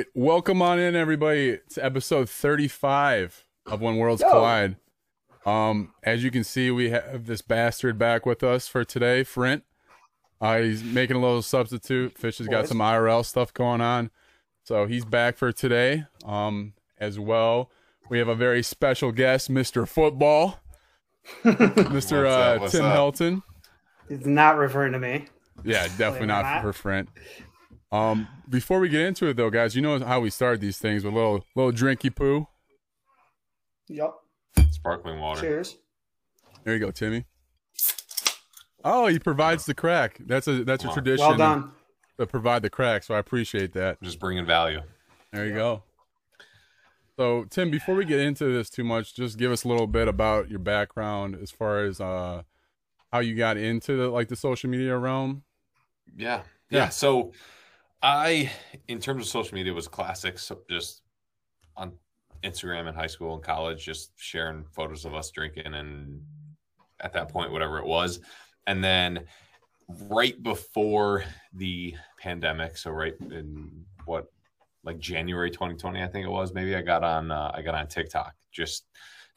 right, welcome on in, everybody. to episode 35 of When Worlds Yo. Collide. Um, as you can see, we have this bastard back with us for today, Frint. Uh, he's making a little substitute. Fish has got some IRL stuff going on, so he's back for today. Um, as well, we have a very special guest, Mr. Football, Mr. What's Uh. What's Tim up? Helton. He's not referring to me. Yeah, definitely Believe it or not not. for Frint. Um, before we get into it, though, guys, you know how we start these things with a little little drinky poo. Yep. Sparkling water. Cheers. There you go, Timmy. Oh, he provides the crack. That's a that's a tradition Well done. to provide the crack. So I appreciate that. Just bringing value. There you go. So Tim, before we get into this too much, just give us a little bit about your background as far as uh how you got into the like the social media realm. Yeah. Yeah. Yeah. So I, in terms of social media, was classic. So just on Instagram in high school and college, just sharing photos of us drinking and at that point, whatever it was. And then right before the pandemic, so right in what, like January 2020, I think it was, maybe I got on, uh, I got on TikTok, just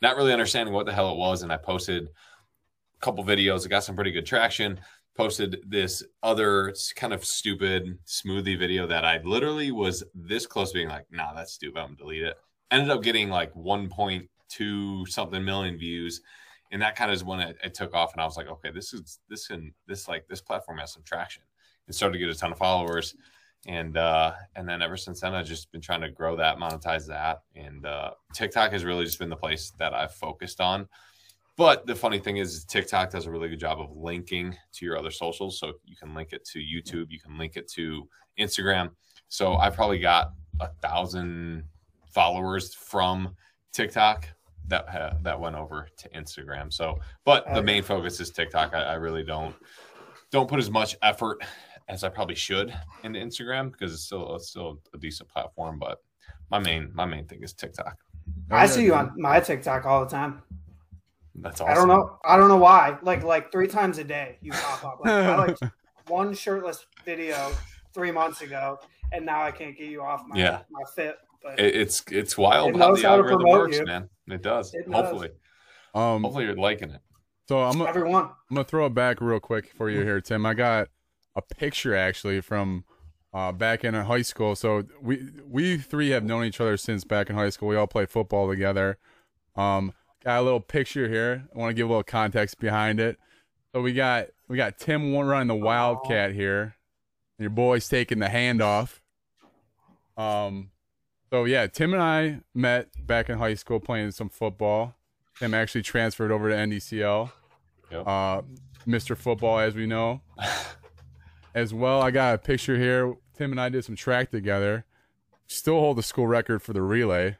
not really understanding what the hell it was. And I posted a couple videos. It got some pretty good traction posted this other kind of stupid smoothie video that I literally was this close to being like, nah, that's stupid. I'm gonna delete it. Ended up getting like 1.2 something million views. And that kind of is when it, it took off. And I was like, okay, this is this can this like this platform has some traction. And started to get a ton of followers. And uh and then ever since then I've just been trying to grow that, monetize that. And uh TikTok has really just been the place that I've focused on. But the funny thing is, TikTok does a really good job of linking to your other socials. So you can link it to YouTube, you can link it to Instagram. So I probably got a thousand followers from TikTok that uh, that went over to Instagram. So, but the Okay. main focus is TikTok. I, I really don't don't put as much effort as I probably should into Instagram because it's still it's still a decent platform. But my main my main thing is TikTok. I see you on my TikTok all the time. That's awesome. I don't know. I don't know why. Like like three times a day you pop up. Like, I like one shirtless video three months ago, and now I can't get you off my Yeah. my fit. But It, it's it's wild It how the how algorithm promote works, you. man. It does. It hopefully, Um, hopefully you're liking it. so I'm gonna- everyone, I'm gonna throw it back real quick for you here, Tim. I got a picture actually from uh, back in high school. So we we three have known each other since back in high school. We all played football together. Um, got a little picture here. I want to give a little context behind it. So we got we got Tim running the Wildcat here. Your boy's taking the handoff. Um, so yeah, Tim and I met back in high school playing some football. Tim actually transferred over to NDCL Yep. uh, Mr. Football, as we know. as well, I got a picture here. Tim and I did some track together. Still hold the school record for the relay,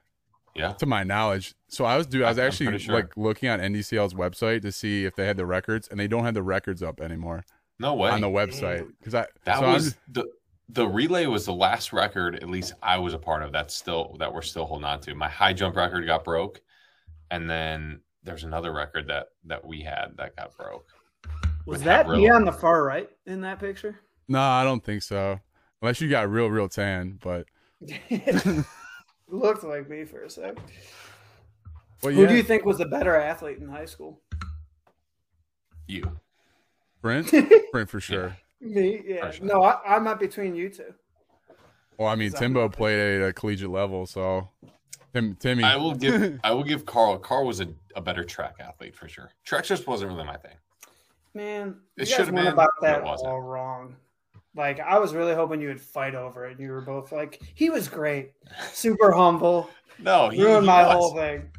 yeah. to my knowledge. So I was, dude, I was I'm actually sure. like looking on NDCL's website to see if they had the records, and they don't have the records up anymore No way. on the website because I that so I'm was just- the the relay was the last record at least I was a part of. That's still that we're still holding on to. My high jump record got broke, and then there's another record that that we had that got broke. was that me Havrillo. on the far right in that picture? no, I don't think so. Unless you got real, real tan, but it looked like me for a sec. well, Who yeah, do you think was the better athlete in high school? You. Brent, Brent for sure. Me, yeah. Sure. No, I, I'm not between you two. Well, I mean, Timbo played at a collegiate level, so Tim, Timmy, I will give I will give Carl. Carl was a, a better track athlete for sure. Track just wasn't really my thing. Man, It you guys should've been, about but it that wasn't. all wrong. Like I was really hoping you would fight over it. and You were both like, he was great, super humble, No, he, ruined he my was. whole thing.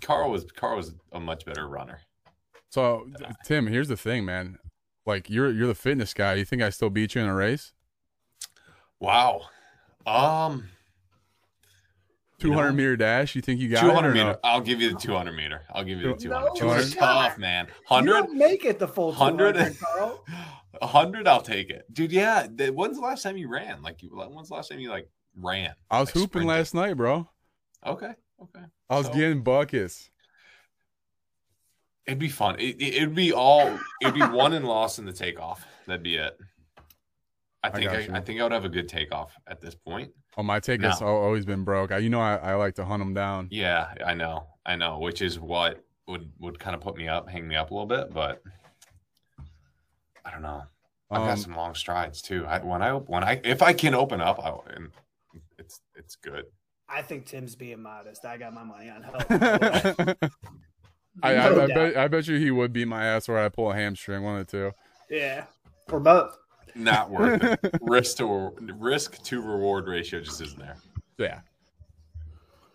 Carl was Carl was a much better runner. So, Tim, here's the thing, man. Like you're you're the fitness guy. You think I still beat you in a race? Wow. Um, 200 know, meter dash. You think you got 200 meter. no? I'll give you the 200 meter. I'll give you the 200. No 200 shot. tough, man. 100, make it the full 100. 200, Carl. 100, I'll take it. Dude, yeah. The, when's the last time you ran? Like, you, when's the last time you, like, ran? I was Like, hooping sprinted? last night, bro. Okay. Okay. I was So- getting buckets. It'd be fun. It, it, it'd be all, it'd be won and lost in the takeoff. That'd be it. I think got I. I, think I would have a good takeoff at this point. Oh, my take has No. always been broke. I, you know, I, I like to hunt them down. Yeah, I know, I know, which is what would would kind of put me up, hang me up a little bit, but I don't know. I've Um, got some long strides too. I, when I when I if I can open up, I, and it's it's good. I think Tim's being modest. I got my money on Hope. I, I, No I, bet, I bet you he would beat my ass where I pull a hamstring, one or two. Yeah, or both. Not worth it. risk to risk to reward ratio just isn't there. Yeah.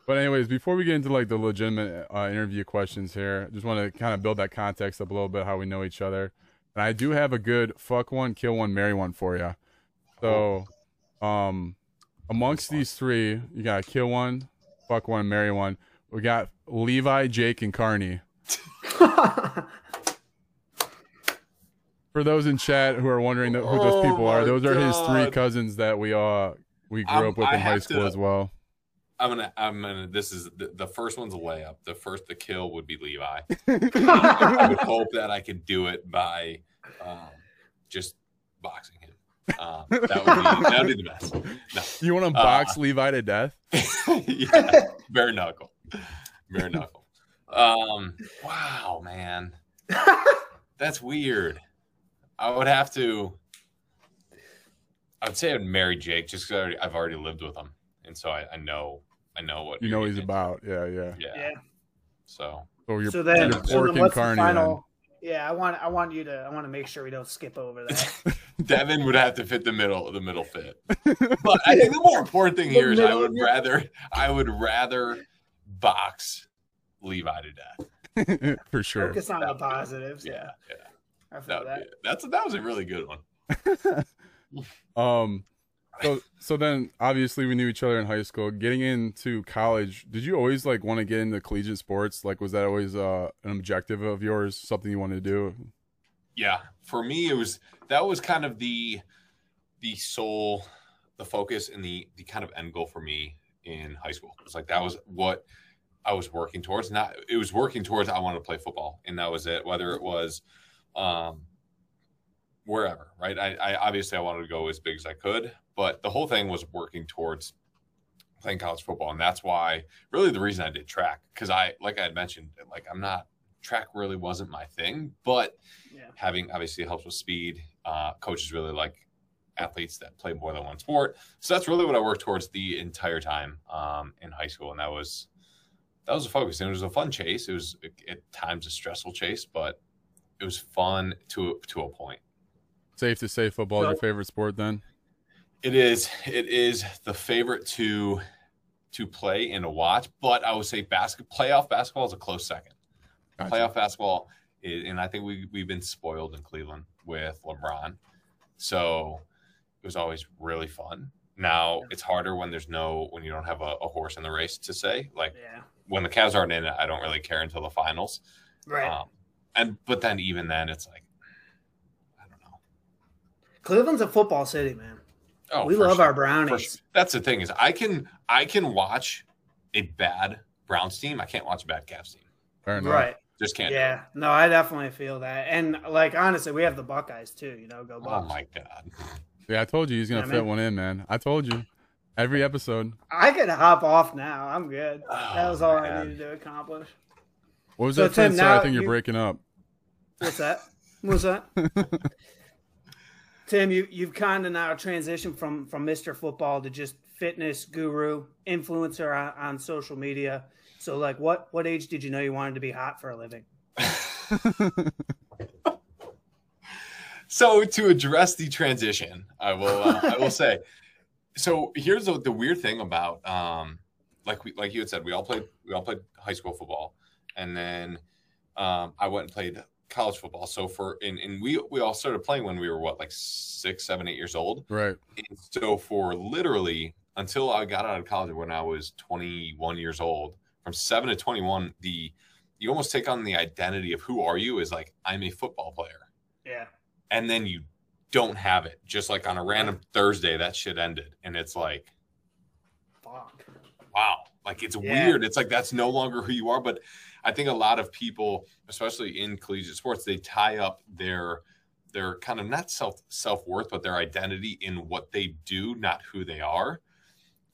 But anyways, before we get into like the legitimate uh, interview questions here, just want to kind of build that context up a little bit, how we know each other. And I do have a good fuck one, kill one, marry one for you. So, um, amongst these three, you got kill one, fuck one, marry one. We got Levi, Jake, and Carney. For those in chat who are wondering who those Oh people are, those are his three cousins that we all we grew I'm- up with I in high school to- as well. I'm gonna I'm gonna this is the, the first one's a layup. The first the kill would be Levi. I would hope that I could do it by um, just boxing him. Um, that would be that would be the best. No. You want to Uh, box Levi to death? yeah, bare knuckle, bare knuckle. Um, wow, man, that's weird. I would have to. I would say I'd marry Jake just because I've already lived with him, and so I, I know I know what You know you're he's getting about. Yeah, yeah. Yeah. yeah. So So you're, so then, you're so pork then and what's the Carney. final? Yeah, I want I want you to I want to make sure we don't skip over that. Devin would have to fit the middle, the middle fit. But I think the more important thing here is I would rather I would rather box Levi to death. For sure. Focus on the positives. Yeah, Yeah, yeah. I That that. be, that's that was a really good one. Um, so so then obviously we knew each other in high school. Getting into college, did you always like want to get into collegiate sports? Like, was that always uh, an objective of yours? Something you wanted to do? Yeah, for me it was that was kind of the the sole the focus and the the kind of end goal for me in high school. It was like that was what I was working towards. Not it was working towards I wanted to play football, and that was it. Whether it was um wherever, right? I, I obviously I wanted to go as big as I could, but the whole thing was working towards playing college football, and that's why really the reason I did track because I like I had mentioned, like I'm not track really wasn't my thing, but Yeah. having obviously helps with speed. Uh, coaches really like athletes that play more than one sport, so that's really what I worked towards the entire time um, in high school, and that was that was a focus. And it was a fun chase. It was at times a stressful chase, but it was fun to to a point. Safe to say, football is your favorite sport then? It is. It is the favorite to to play and to watch, but I would say basket playoff basketball is a close second. Gotcha. Playoff basketball, is, and I think we we've been spoiled in Cleveland with LeBron, so it was always really fun. Now it's harder when there's no when you don't have a, a horse in the race to say. Like Yeah. when the Cavs aren't in it, I don't really care until the finals. Right. Um, and but then even then, it's like I don't know. Cleveland's a football city, man. Oh, we love sure. our brownies. sure. That's the thing is I can I can watch a bad Browns team. I can't watch a bad Cavs team. Fair enough. Right. Just can't. Yeah. No, I definitely feel that. And like honestly, we have the Buckeyes too, you know, go it. Oh my god. Yeah, I told you he's gonna Yeah, fit man. one in, man. I told you. Every episode. I could hop off now. I'm good. Oh, that Oh, was all I needed to accomplish. What was So, that friend Tim, said? I think you're you- breaking up. What's that? What's that? Tim, you you've kind of now transitioned from from Mr. Football to just fitness guru, influencer on, on social media. So, like, what what age did you know you wanted to be hot for a living? So to address the transition, I will uh, I will say. So here's the, the weird thing about um like we like you had said we all played we all played high school football, and then um, I went and played college football. So for and, and we we all started playing when we were what like six seven eight years old. right. And so for literally until I got out of college when I was 21 years old, from 7 to 21, the you almost take on the identity of who are you is like I'm a football player. Yeah, And then you don't have it. Just like on a random Thursday that shit ended and it's like fuck. wow, like it's Yeah. weird. It's like that's no longer who you are, but I think a lot of people, especially in collegiate sports, they tie up their their kind of not self self worth, but their identity in what they do, not who they are.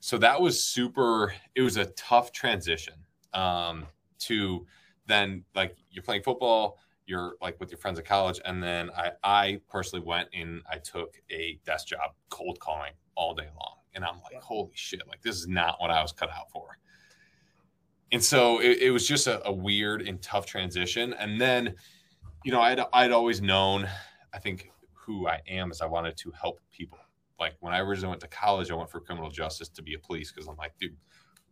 So that was super. It was a tough transition um, to then like you're playing football, you're like with your friends at college, and then I I personally went and I took a desk job, cold calling all day long, and I'm like, holy shit, like this is not what I was cut out for. And so it, it was just a, a weird and tough transition, and then you know, I'd I'd always known, I think who I am is I wanted to help people. Like when I originally went to college, I went for criminal justice to be a police because I'm like, dude,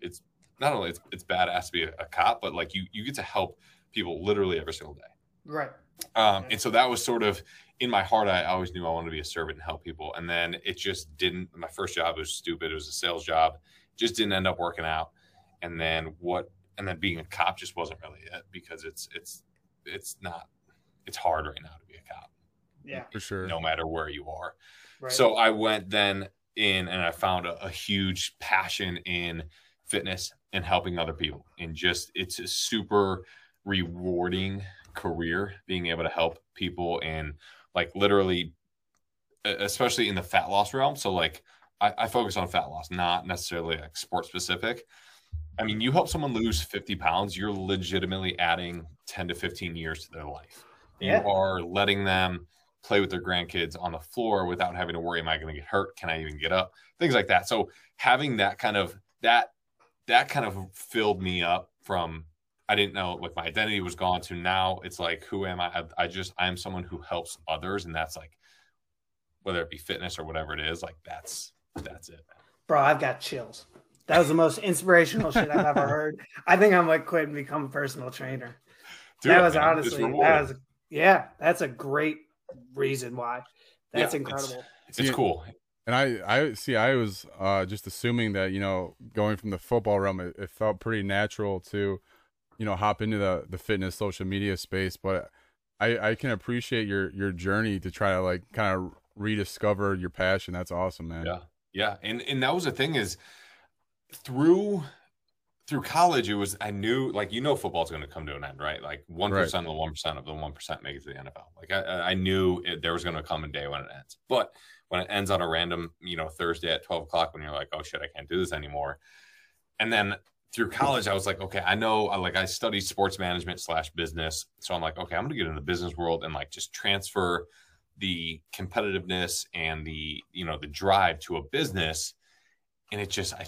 it's not only it's, it's badass to be a, a, cop, but like you you get to help people literally every single day. Right. Um, and so that was sort of in my heart. I always knew I wanted to be a servant and help people. And then it just didn't. My first job was stupid. It was a sales job. Just didn't end up working out. And then what? And then being a cop just wasn't really it because it's it's it's not it's hard right now to be a cop. Yeah, for sure. No matter where you are. Right. So I went then in and I found a, a, huge passion in fitness and helping other people. And just it's a super rewarding career being able to help people and like literally especially in the fat loss realm. So like I, I focus on fat loss, not necessarily like sport specific. I mean, you help someone lose 50 pounds, you're legitimately adding 10 to 15 years to their life. Yeah. you are letting them play with their grandkids on the floor without having to worry am i going to get hurt? Can i even get up? Things like that. So having that kind of that that kind of filled me up from i didn't know like my identity was gone to now it's like who am i? I, I just i'm someone who helps others and that's like whether it be fitness or whatever it is like that's that's it. Bro i've got chills that was the most inspirational shit i've ever heard i think I'm might quit and become a personal trainer Dude, that was man, honestly that was yeah, that's a great reason why. That's yeah, incredible. It's, it's cool. And I, I see. I was uh, just assuming that you know, going from the football realm, it, it, felt pretty natural to, you know, hop into the the fitness social media space. But I, I can appreciate your your journey to try to like kind of rediscover your passion. That's awesome, man. Yeah, yeah. And and that was the thing is through through college, it was I knew like you know football's going to come to an end, right? Like one right. of the one percent of the one percent make it to the NFL. Like I, I knew it, there was going to come a day when it ends, but when it ends on a random you know Thursday at twelve o'clock, when you're like, oh shit, I can't do this anymore, and then through college, I was like, okay, I know, like I studied sports management slash business, so I'm like, okay, I'm going to get in the business world and like just transfer the competitiveness and the you know the drive to a business and it just I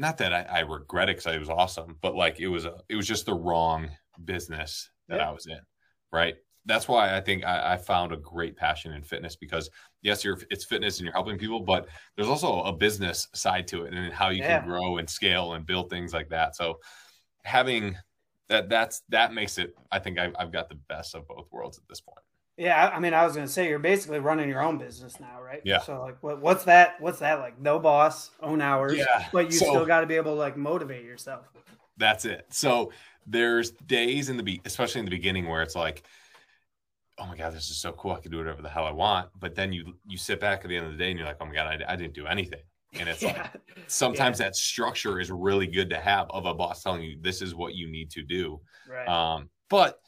not that I, I regret it because it was awesome, but like it was a it was just the wrong business that yeah. I was in, right? That's why I think I, I, found a great passion in fitness because yes, you're it's fitness and you're helping people, but there's also a business side to it and how you yeah. can grow and scale and build things like that. So having that that's that makes it. I think I've, I've got the best of both worlds at this point. Yeah, I mean, I was gonna say you're basically running your own business now, right? Yeah. So like, what, what's that? What's that like? No boss, own hours. Yeah. But you so, still got to be able to like motivate yourself. That's it. So there's days in the be, especially in the beginning, where it's like, oh my god, this is so cool. I can do whatever the hell I want. But then you you sit back at the end of the day and you're like, oh my god, I, I didn't do anything. And it's yeah. like sometimes yeah. that structure is really good to have of a boss telling you this is what you need to do. Right. Um, but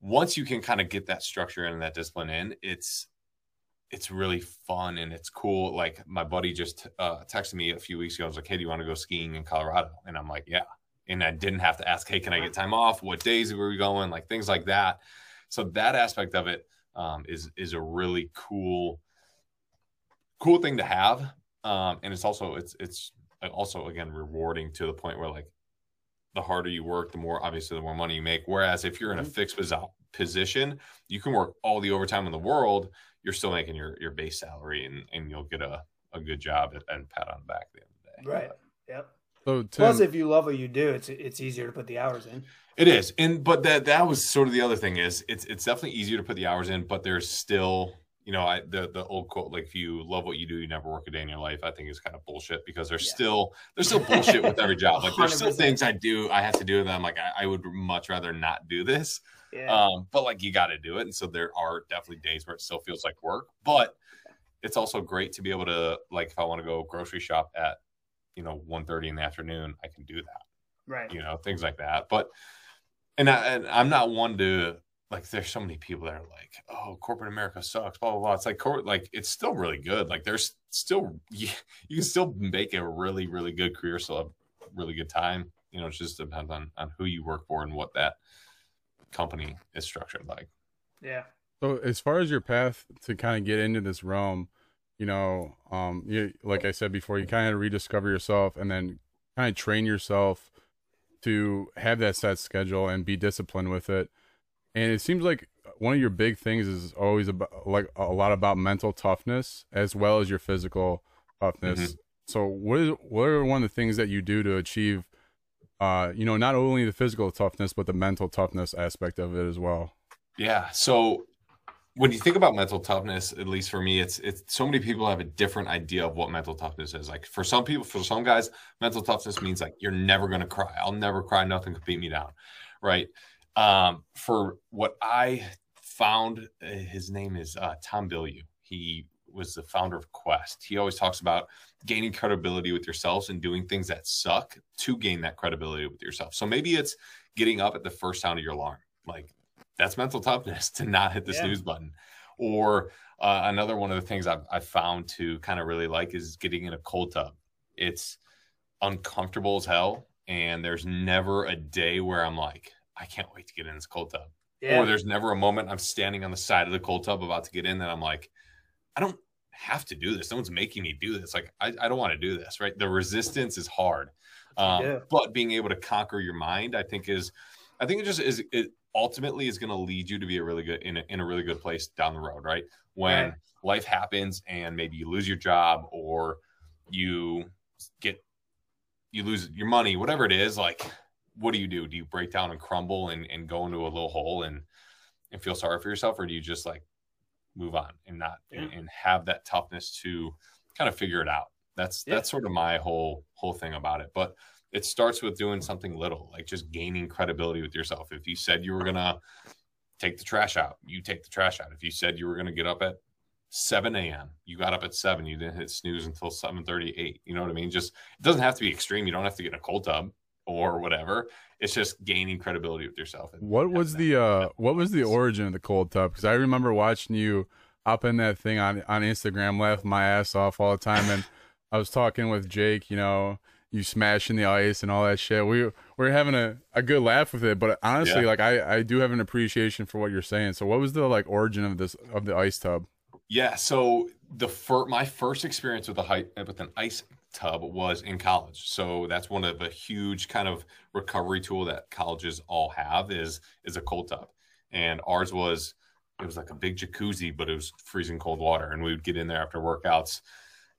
once you can kind of get that structure and that discipline in, it's it's really fun and it's cool. Like my buddy just uh, texted me a few weeks ago. I was like, "Hey, do you want to go skiing in Colorado?" And I'm like, "Yeah." And I didn't have to ask, "Hey, can I get time off? What days were we going?" Like things like that. So that aspect of it um, is is a really cool cool thing to have. Um, and it's also it's it's also again rewarding to the point where like the harder you work, the more obviously the more money you make. Whereas if you're in a mm-hmm. fixed position, you can work all the overtime in the world. You're still making your your base salary, and and you'll get a a good job and pat on the back at the end of the day. Right. Yep. So Tim, plus, if you love what you do, it's it's easier to put the hours in. It is, and but that that was sort of the other thing is it's it's definitely easier to put the hours in, but there's still you know, I the the old quote like if you love what you do, you never work a day in your life. I think is kind of bullshit because there's yeah. still there's still bullshit with every job. Like there's still things I do I have to do that I'm like I, I would much rather not do this. Yeah. Um, but like you got to do it, and so there are definitely days where it still feels like work, but it's also great to be able to like if I want to go grocery shop at you know 1.30 in the afternoon, I can do that. Right. You know things like that, but and I, and I'm not one to like there's so many people that are like, oh, corporate America sucks, blah blah blah. It's like corporate, like it's still really good. Like there's still you, you can still make a really really good career, still have really good time. You know, it just depends on on who you work for and what that company is structured like. Yeah. So as far as your path to kind of get into this realm, you know, um, you like I said before, you kind of rediscover yourself and then kind of train yourself to have that set schedule and be disciplined with it. And it seems like one of your big things is always about like a lot about mental toughness as well as your physical toughness. Mm-hmm. So what is what are one of the things that you do to achieve uh, you know, not only the physical toughness but the mental toughness aspect of it as well? Yeah. So when you think about mental toughness, at least for me, it's it's so many people have a different idea of what mental toughness is. Like for some people, for some guys, mental toughness means like you're never gonna cry. I'll never cry. Nothing can beat me down, right? Um, for what I found, uh, his name is uh, Tom Bilyeu. He was the founder of Quest. He always talks about gaining credibility with yourselves and doing things that suck to gain that credibility with yourself. So maybe it's getting up at the first sound of your alarm. Like that's mental toughness to not hit the yeah. snooze button. Or uh, another one of the things I've, I've found to kind of really like is getting in a cold tub. It's uncomfortable as hell. And there's never a day where I'm like, I can't wait to get in this cold tub. Yeah. Or there's never a moment I'm standing on the side of the cold tub about to get in that I'm like, I don't have to do this. No one's making me do this. Like, I, I don't want to do this, right? The resistance is hard. Um, yeah. But being able to conquer your mind, I think is, I think it just is, it ultimately is going to lead you to be a really good, in a, in a really good place down the road, right? When right. life happens and maybe you lose your job or you get, you lose your money, whatever it is, like, what do you do? Do you break down and crumble and, and go into a little hole and, and feel sorry for yourself? Or do you just like move on and not yeah. and, and, have that toughness to kind of figure it out. That's yeah. that's sort of my whole whole thing about it. But it starts with doing something little, like just gaining credibility with yourself. If you said you were gonna take the trash out, you take the trash out. If you said you were gonna get up at 7 a.m. You got up at seven. You didn't hit snooze until 7:38. You know what I mean? Just it doesn't have to be extreme. You don't have to get in a cold tub or whatever. It's just gaining credibility with yourself. What was the uh what was the origin of the cold tub? Because I remember watching you up in that thing on on Instagram, laughing my ass off all the time, and I was talking with Jake. You know, you smashing the ice and all that shit. We we we're having a, a good laugh with it, but honestly, yeah. like I I do have an appreciation for what you're saying. So, what was the like origin of this of the ice tub? Yeah, so the fir- my first experience with a height with an ice tub was in college. So that's one of a huge kind of recovery tool that colleges all have is is a cold tub. And ours was it was like a big jacuzzi, but it was freezing cold water. And we would get in there after workouts.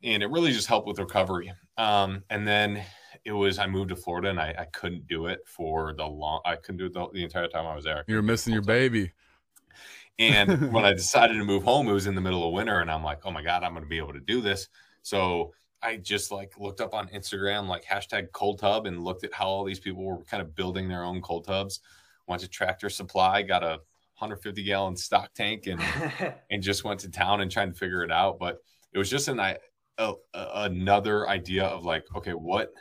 And it really just helped with recovery. Um, and then it was I moved to Florida and I, I couldn't do it for the long I couldn't do it the, the entire time I was there. You were missing your baby. And when I decided to move home, it was in the middle of winter, and I'm like, oh my god, I'm going to be able to do this. So I just like looked up on Instagram like hashtag cold tub and looked at how all these people were kind of building their own cold tubs. Went to Tractor Supply, got a 150 gallon stock tank, and and just went to town and trying to figure it out. But it was just an I a, another idea of like, okay, what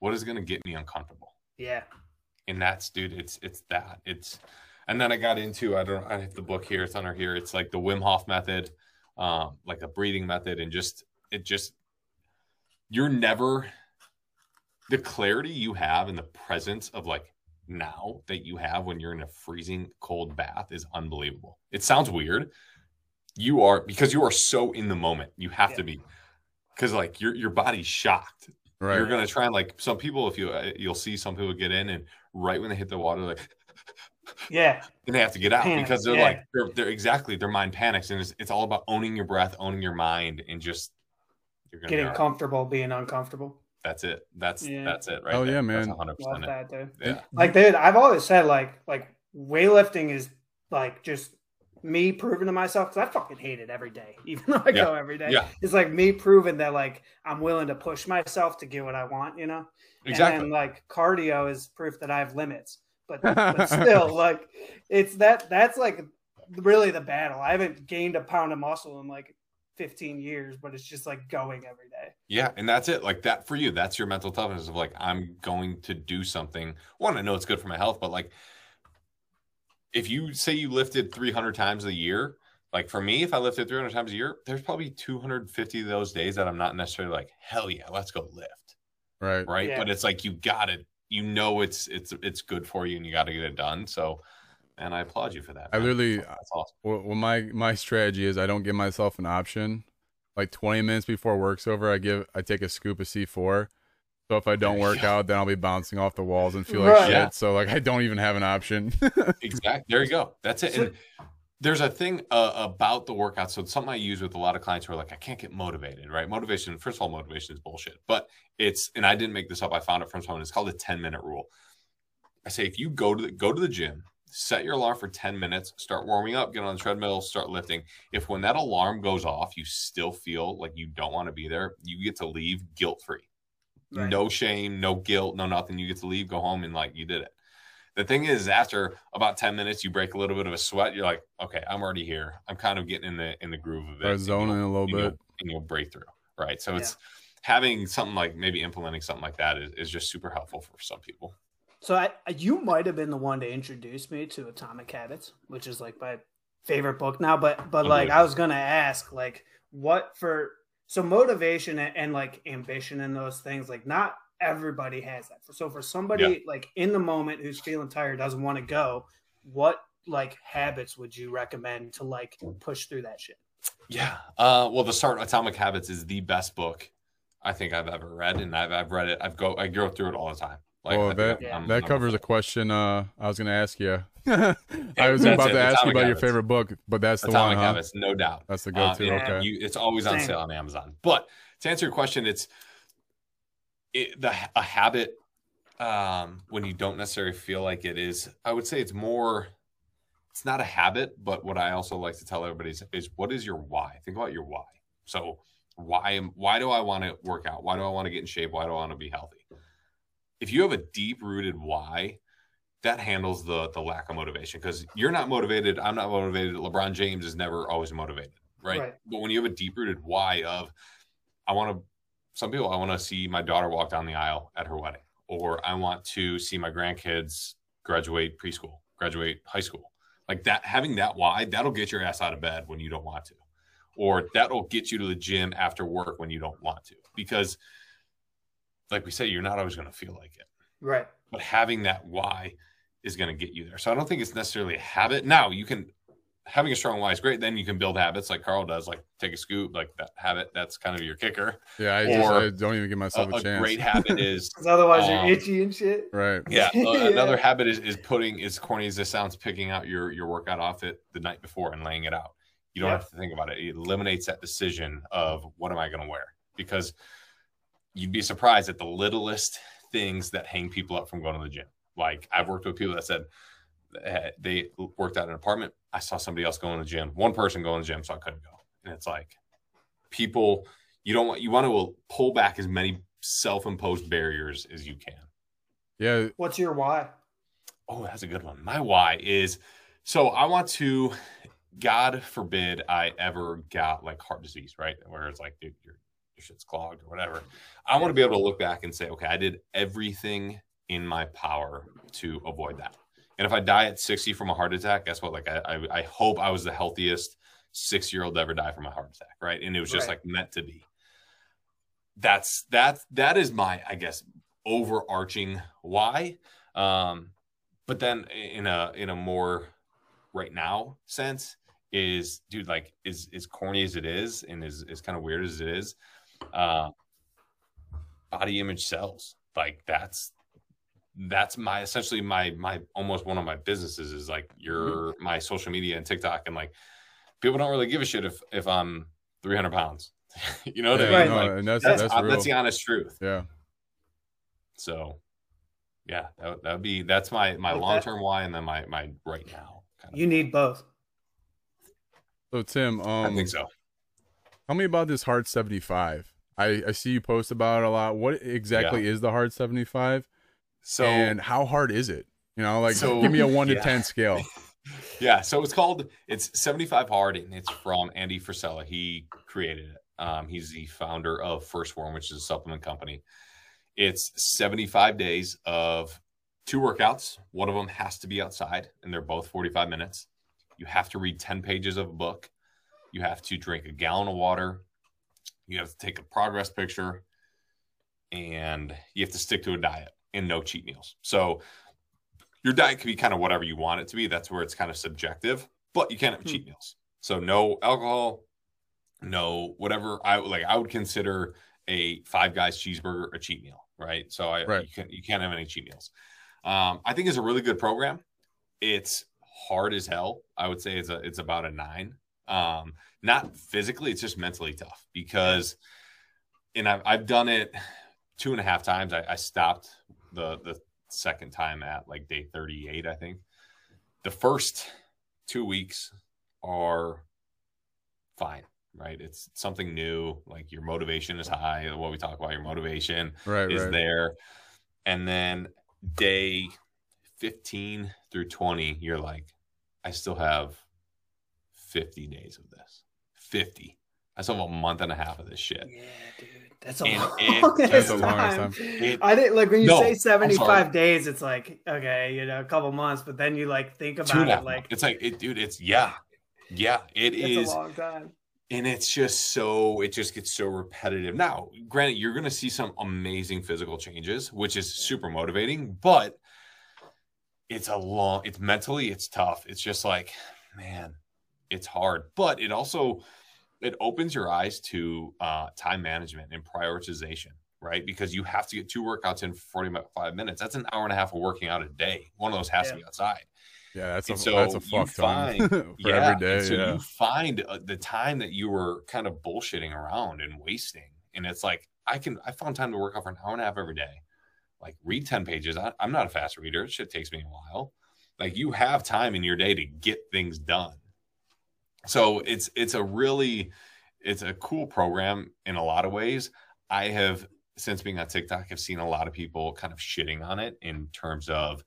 what is going to get me uncomfortable? Yeah. And that's dude, it's it's that it's, and then I got into I don't I have the book here, it's under here. It's like the Wim Hof method, um, like a breathing method, and just it just you're never the clarity you have in the presence of like now that you have when you're in a freezing cold bath is unbelievable. It sounds weird. You are because you are so in the moment. You have yeah. to be because like your your body's shocked. Right. You're gonna try and like some people. If you uh, you'll see some people get in and right when they hit the water, like yeah, and they have to get out Panic. because they're yeah. like they're, they're exactly their mind panics and it's, it's all about owning your breath, owning your mind, and just you're getting be comfortable being uncomfortable. That's it. That's yeah. that's it, right? Oh there. yeah, man. Love that, dude. Yeah. Like, dude, I've always said like like weightlifting is like just me proving to myself because I fucking hate it every day, even though I yeah. go every day. Yeah. It's like me proving that like I'm willing to push myself to get what I want, you know. Exactly. And then, like cardio is proof that I have limits, but but still, like it's that that's like really the battle. I haven't gained a pound of muscle in like 15 years, but it's just like going every day. Yeah. And that's it. Like that for you, that's your mental toughness of like, I'm going to do something. One, I know it's good for my health, but like, if you say you lifted 300 times a year, like for me, if I lifted 300 times a year, there's probably 250 of those days that I'm not necessarily like, hell yeah, let's go lift. Right. Right. Yeah. But it's like you got it. You know it's it's it's good for you and you got to get it done. So and I applaud you for that. Man. I literally that's awesome. Well, well, my my strategy is I don't give myself an option. Like 20 minutes before work's over, I give I take a scoop of C4. So if I don't work yeah. out, then I'll be bouncing off the walls and feel right. like shit. Yeah. So like I don't even have an option. exactly. There you go. That's it. And there's a thing uh, about the workout. So it's something I use with a lot of clients who are like, I can't get motivated, right? Motivation, first of all, motivation is bullshit. But it's, and I didn't make this up. I found it from someone. It's called the 10 minute rule. I say if you go to the, go to the gym, set your alarm for 10 minutes, start warming up, get on the treadmill, start lifting. If when that alarm goes off, you still feel like you don't want to be there, you get to leave guilt free. Right. No shame, no guilt, no nothing. You get to leave, go home, and like you did it. The thing is, after about 10 minutes, you break a little bit of a sweat. You're like, okay, I'm already here. I'm kind of getting in the in the groove of it. zoning a little bit. You'll, and you'll break through. Right. So yeah. it's having something like maybe implementing something like that is, is just super helpful for some people. So I, you might have been the one to introduce me to Atomic Habits, which is like my favorite book now. But but like I was gonna ask, like, what for? So motivation and, and like ambition and those things, like not everybody has that. So for somebody yeah. like in the moment who's feeling tired, doesn't want to go, what like habits would you recommend to like push through that shit? Yeah. Uh, well, the start Atomic Habits is the best book I think I've ever read, and I've, I've read it. I've go I go through it all the time. Like, oh, that yeah. that covers a question uh, I was going to ask you. I was about it. to ask Atomic you about Habits. your favorite book, but that's the Atomic one, huh? Habits, no doubt. That's the go-to. Uh, okay, you, it's always on sale on Amazon. But to answer your question, it's it, the a habit um, when you don't necessarily feel like it is. I would say it's more. It's not a habit, but what I also like to tell everybody is, is what is your why? Think about your why. So why am why do I want to work out? Why do I want to get in shape? Why do I want to be healthy? If you have a deep rooted why, that handles the the lack of motivation because you're not motivated. I'm not motivated. LeBron James is never always motivated, right? right. But when you have a deep rooted why of I want to some people I want to see my daughter walk down the aisle at her wedding, or I want to see my grandkids graduate preschool, graduate high school. Like that, having that why, that'll get your ass out of bed when you don't want to, or that'll get you to the gym after work when you don't want to. Because, like we say, you're not always going to feel like it. Right. But having that why is going to get you there. So I don't think it's necessarily a habit. Now you can having a strong why is great. Then you can build habits like Carl does, like take a scoop, like that habit. That's kind of your kicker. Yeah, I, just, I don't even give myself a, a, chance. great habit is otherwise um, you're itchy and shit. Right. Yeah. yeah. Another habit is is putting as corny as this sounds, picking out your your workout outfit the night before and laying it out. You don't have to think about it. It eliminates that decision of what am I going to wear because you'd be surprised at the littlest things that hang people up from going to the gym. Like I've worked with people that said Eh, they worked out in an apartment. I saw somebody else go in the gym, one person going to the gym, so I couldn't go. And it's like people, you don't want, you want to pull back as many self imposed barriers as you can. Yeah. What's your why? Oh, that's a good one. My why is so I want to, God forbid I ever got like heart disease, right? Where it's like, dude, your, your shit's clogged or whatever. I want to be able to look back and say, okay, I did everything in my power to avoid that. And if I die at 60 from a heart attack, guess what? Like I, I, I hope I was the healthiest six year old to ever die from a heart attack, right? And it was just right. like meant to be. That's that that is my, I guess, overarching why. Um, but then in a in a more right now sense is dude like is as corny as it is and is is kind of weird as it is uh body image sells like that's that's my essentially my my almost one of my businesses is like your mm-hmm. my social media and TikTok and like people don't really give a shit if if I'm 300 pounds. you know what yeah, I mean? Like, and that's, that's, that's, that's, the honest truth. Yeah. So, yeah, that that would be that's my my long term why, and then my my right now. Kind of you need both. So Tim, um, I think so. Tell me about this Hard 75. I I see you post about it a lot. What exactly yeah. is the Hard 75? So and how hard is it? You know, like so, give me a one to ten scale. yeah, so it's called it's 75 hard and it's from Andy Frisella. He created it. Um, he's the founder of First Form, which is a supplement company. It's 75 days of two workouts. One of them has to be outside, and they're both 45 minutes. You have to read 10 pages of a book. You have to drink a gallon of water. You have to take a progress picture, and you have to stick to a diet and no cheat meals. So your diet can be kind of whatever you want it to be. That's where it's kind of subjective, but you can't have hmm. cheat meals. So no alcohol, no whatever. I like. I would consider a Five Guys cheeseburger a cheat meal, right? So I right. you can you can't have any cheat meals. Um, I think it's a really good program. It's hard as hell. I would say it's a it's about a nine. Um, not physically, it's just mentally tough because, and I've I've done it two and a half times. I, I stopped the the second time at like day 38, I think. The first two weeks are fine, right? It's something new. Like your motivation is high. What we talk about, your motivation right, is right. there. And then day 15 through 20, you're like, I still have 50 days of this. 50. I have a month and a half of this shit. Yeah, dude. That's a and long, it, that's a long time. It, I didn't like when you no, say 75 days, it's like, okay, you know, a couple months, but then you like think about it like it's like it, dude, it's yeah. Yeah, it it's is a long time. And it's just so it just gets so repetitive. Now, granted, you're gonna see some amazing physical changes, which is super motivating, but it's a long it's mentally it's tough. It's just like, man, it's hard. But it also it opens your eyes to uh, time management and prioritization, right? Because you have to get two workouts in 45 minutes. That's an hour and a half of working out a day. One of those has yeah. to be outside. Yeah, that's a so that's a fuck find, for yeah, every day. So yeah. you find uh, the time that you were kind of bullshitting around and wasting, and it's like I can I found time to work out for an hour and a half every day. Like read ten pages. I, I'm not a fast reader. It shit takes me a while. Like you have time in your day to get things done so it's it's a really it's a cool program in a lot of ways. I have since being on TikTok, I've seen a lot of people kind of shitting on it in terms of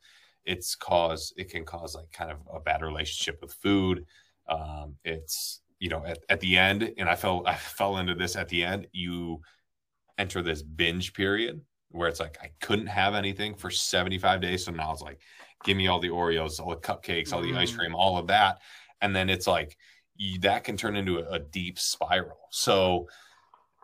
it's cause it can cause like kind of a bad relationship with food. Um, it's you know at, at the end, and I fell I fell into this at the end. You enter this binge period where it's like I couldn't have anything for 75 days. So now it's like, give me all the Oreos, all the cupcakes, all the ice mm. cream, all of that. And then it's like you, that can turn into a, a, deep spiral. So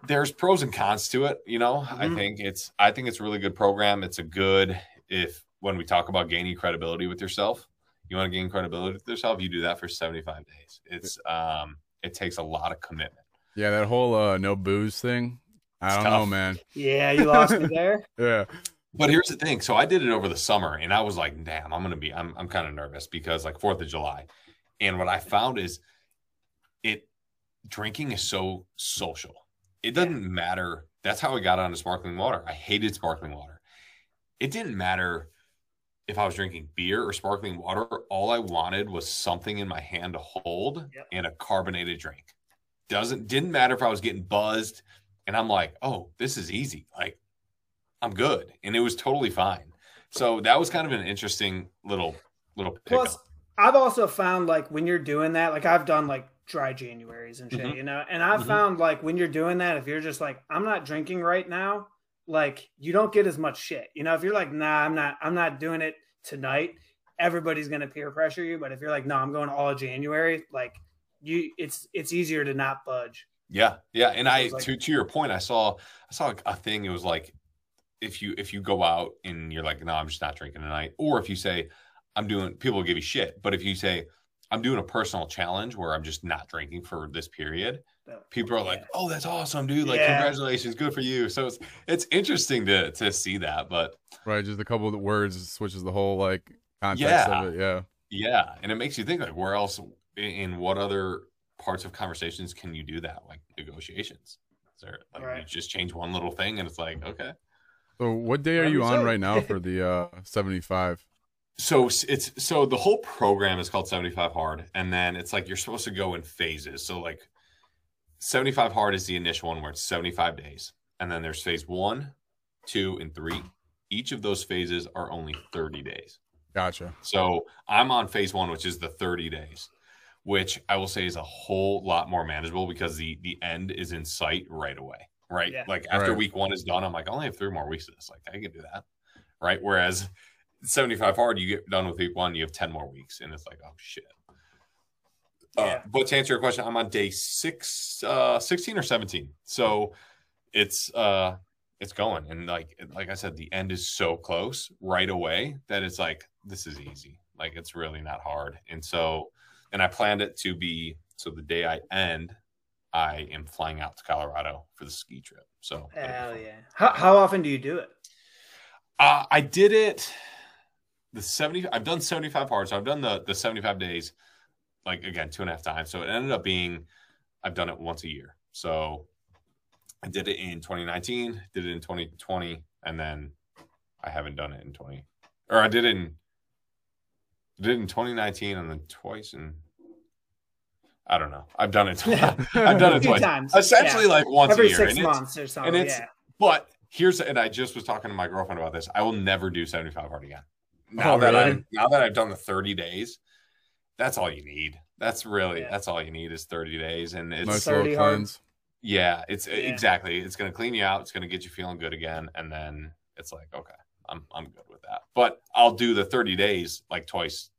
there's pros and cons to it. You know, mm-hmm. I think it's I think it's a really good program. It's a good if when we talk about gaining credibility with yourself, you want to gain credibility with yourself, you do that for 75 days. It's um it takes a lot of commitment. Yeah, that whole uh no booze thing. I it's don't tough. know, man. Yeah, you lost me there. yeah. But here's the thing. So I did it over the summer and I was like, damn, I'm gonna be I'm I'm kind of nervous because like Fourth of July. And what I found is it drinking is so social. It doesn't yeah. matter. That's how I got onto sparkling water. I hated sparkling water. It didn't matter if I was drinking beer or sparkling water. All I wanted was something in my hand to hold yep. and a carbonated drink. Doesn't didn't matter if I was getting buzzed. And I'm like, oh, this is easy. Like, I'm good. And it was totally fine. So that was kind of an interesting little little pickup. Plus, I've also found like when you're doing that, like I've done like dry Januaries and shit, mm-hmm. you know. And I mm-hmm. found like when you're doing that, if you're just like, I'm not drinking right now, like you don't get as much shit. You know, if you're like, nah, I'm not, I'm not doing it tonight, everybody's gonna peer pressure you. But if you're like, no, I'm going all January, like you it's it's easier to not budge. Yeah, yeah. And I like, to to your point, I saw I saw a thing, it was like if you if you go out and you're like, no, I'm just not drinking tonight, or if you say, I'm doing people will give you shit. But if you say, I'm doing a personal challenge where I'm just not drinking for this period. People are like, "Oh, that's awesome, dude! Like, yeah. congratulations, good for you." So it's it's interesting to to see that, but right, just a couple of the words switches the whole like context yeah. of it. Yeah, yeah, and it makes you think like, where else, in what other parts of conversations can you do that? Like negotiations. Is there like right. you just change one little thing and it's like, okay. So what day are you on right now for the uh 75? So it's so the whole program is called 75 hard and then it's like you're supposed to go in phases. So like 75 hard is the initial one where it's 75 days and then there's phase one two and three. Each of those phases are only 30 days. Gotcha. So i'm on phase one which is the 30 days which i will say is a whole lot more manageable because the the end is in sight right away right? Yeah. like after right. week one is done i'm like i only have three more weeks of this. Like i can do that. Right? Whereas 75 hard, you get done with week one, you have 10 more weeks, and it's like, oh shit. Uh, yeah. Uh, but to answer your question, I'm on day six, uh, 16 or 17. So it's uh it's going. And like like I said, the end is so close right away that it's like, this is easy. Like it's really not hard. And so and I planned it to be so the day I end, I am flying out to Colorado for the ski trip. So hell yeah. How how often do you do it? Uh, I did it the 70 I've done 75 hard. So I've done the the 75 days like again two and a half times. So it ended up being I've done it once a year. So I did it in 2019, did it in 2020, and then I haven't done it in 20 or I did it in did it in 2019 and then twice in I don't know. I've done it. Twice. I've done it twice. Times. Essentially, yeah. like once every a year. six and months or something. And it's, yeah. But here's and I just was talking to my girlfriend about this. I will never do 75 hard again. Now oh, that really? I'm now that I've done the 30 days, that's all you need. That's really yeah. that's all you need is 30 days, and it's nice 30 hard. Yeah, it's yeah. exactly. It's going to clean you out. It's going to get you feeling good again, and then it's like, okay, I'm I'm good with that. But I'll do the 30 days like twice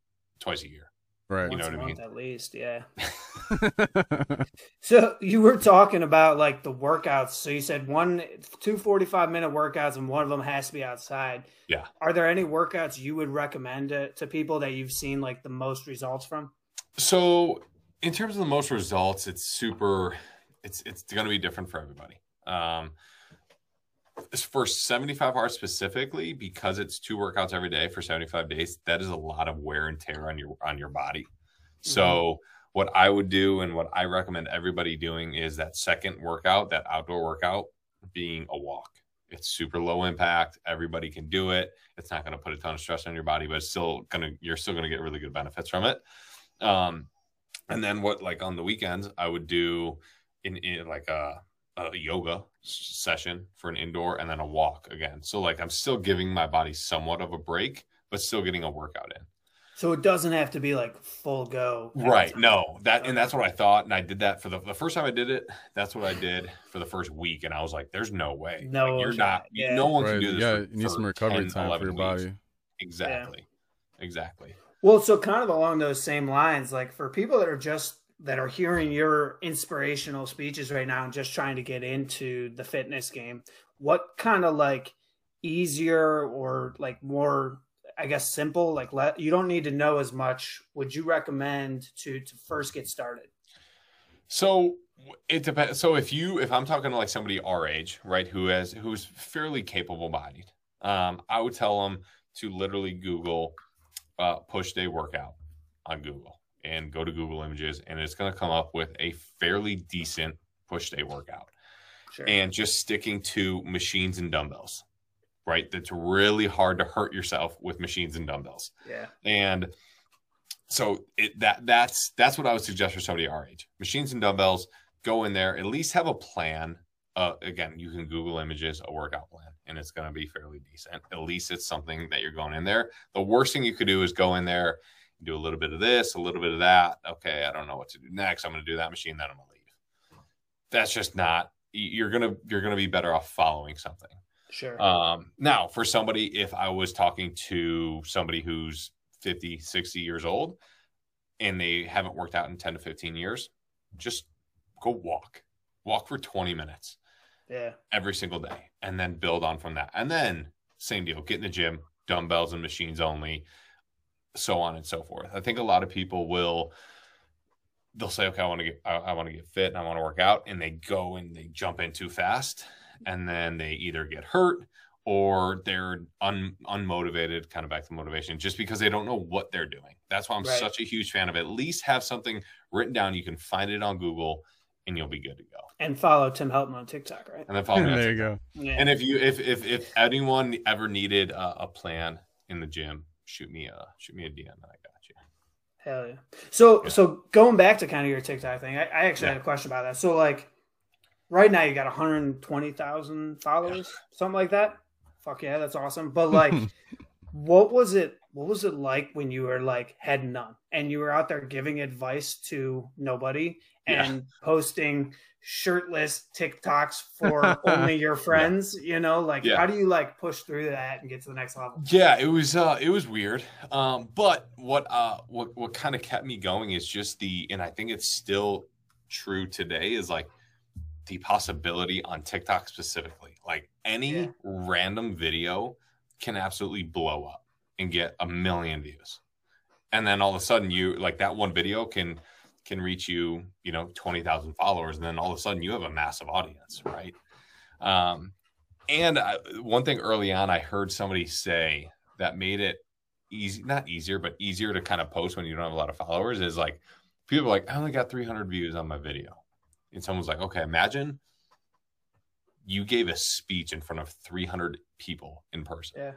twice a year. Right. You know what I mean? At least, yeah. so you were talking about like the workouts. So you said one, two 45 minute workouts, and one of them has to be outside. Yeah. Are there any workouts you would recommend to, to people that you've seen like the most results from? So, in terms of the most results, it's super. It's it's going to be different for everybody. Um, for 75 hard specifically because it's two workouts every day for 75 days that is a lot of wear and tear on your on your body. Mm-hmm. so what i would do and what i recommend everybody doing is that second workout that outdoor workout being a walk. It's super low impact everybody can do it. It's not going to put a ton of stress on your body but it's still going to you're still going to get really good benefits from it. Um and then what like on the weekends i would do in, in like a a yoga session for an indoor and then a walk again. So like I'm still giving my body somewhat of a break, but still getting a workout in. So it doesn't have to be like full go. Right. No. That and that's what I thought. And I did that for the, the first time I did it. That's what I did for the first week. And I was like, there's no way. No, like, you're not yeah. no one right. can do this. Yeah, for, you need some recovery 10, time for your weeks. body. Exactly. Yeah. Exactly. Well, so kind of along those same lines, like for people that are just that are hearing your inspirational speeches right now and just trying to get into the fitness game, what kind of like easier or like more I guess simple like let you don't need to know as much would you recommend to to first get started? So it depends. So if you if I'm talking to like somebody our age, right, who has who's fairly capable bodied, um, I would tell them to literally Google uh, push day workout on Google and go to Google Images, and it's going to come up with a fairly decent push day workout. Sure. And just sticking to machines and dumbbells, right? That's really hard to hurt yourself with machines and dumbbells. Yeah. And so it, that that's that's what I would suggest for somebody our age. Machines and dumbbells, go in there, at least have a plan. Uh, again, you can Google images, a workout plan, and it's going to be fairly decent. At least it's something that you're going in there. The worst thing you could do is go in there do a little bit of this, a little bit of that. Okay, I don't know what to do next. I'm going to do that machine, then I'm going to leave. That's just not. You're gonna you're gonna be better off following something. Sure. Um, now, for somebody, if I was talking to somebody who's 50, 60 years old and they haven't worked out in 10 to 15 years, just go walk. Walk for 20 minutes. Yeah. Every single day. And then build on from that. And then same deal, get in the gym, dumbbells and machines only so on and so forth. I think a lot of people will they'll say, okay, I want to get I, I want to get fit and I want to work out, and they go and they jump in too fast, and then they either get hurt or they're un, unmotivated, kind of back to motivation, just because they don't know what they're doing. That's why I'm right. such a huge fan of it. At least have something written down. You can find it on Google, and you'll be good to go. And follow Tim Helton on TikTok, right? And then follow me. there you go. Yeah. And if you if if if anyone ever needed a, a plan in the gym, shoot me a shoot me a DM and I got you. Hell yeah. So yeah. so going back to kind of your TikTok thing, I, I actually yeah. had a question about that. So like right now you got 120,000 followers, something like that. Fuck yeah, that's awesome. But like what was it what was it like when you were like head none and you were out there giving advice to nobody and yeah. posting shirtless TikToks for only your friends, yeah. you know, like yeah. how do you like push through that and get to the next level? Yeah, it was uh it was weird. Um but what uh what what kind of kept me going is just the and I think it's still true today is like the possibility on TikTok specifically. Like any yeah. random video can absolutely blow up and get a million views. And then all of a sudden you like that one video can can reach you, you know, 20,000 followers. And then all of a sudden you have a massive audience, right? Um, and I, one thing early on, I heard somebody say that made it easy, not easier, but easier to kind of post when you don't have a lot of followers is like, people are like, I only got 300 views on my video. And someone's like, okay, imagine you gave a speech in front of 300 people in person. Yeah.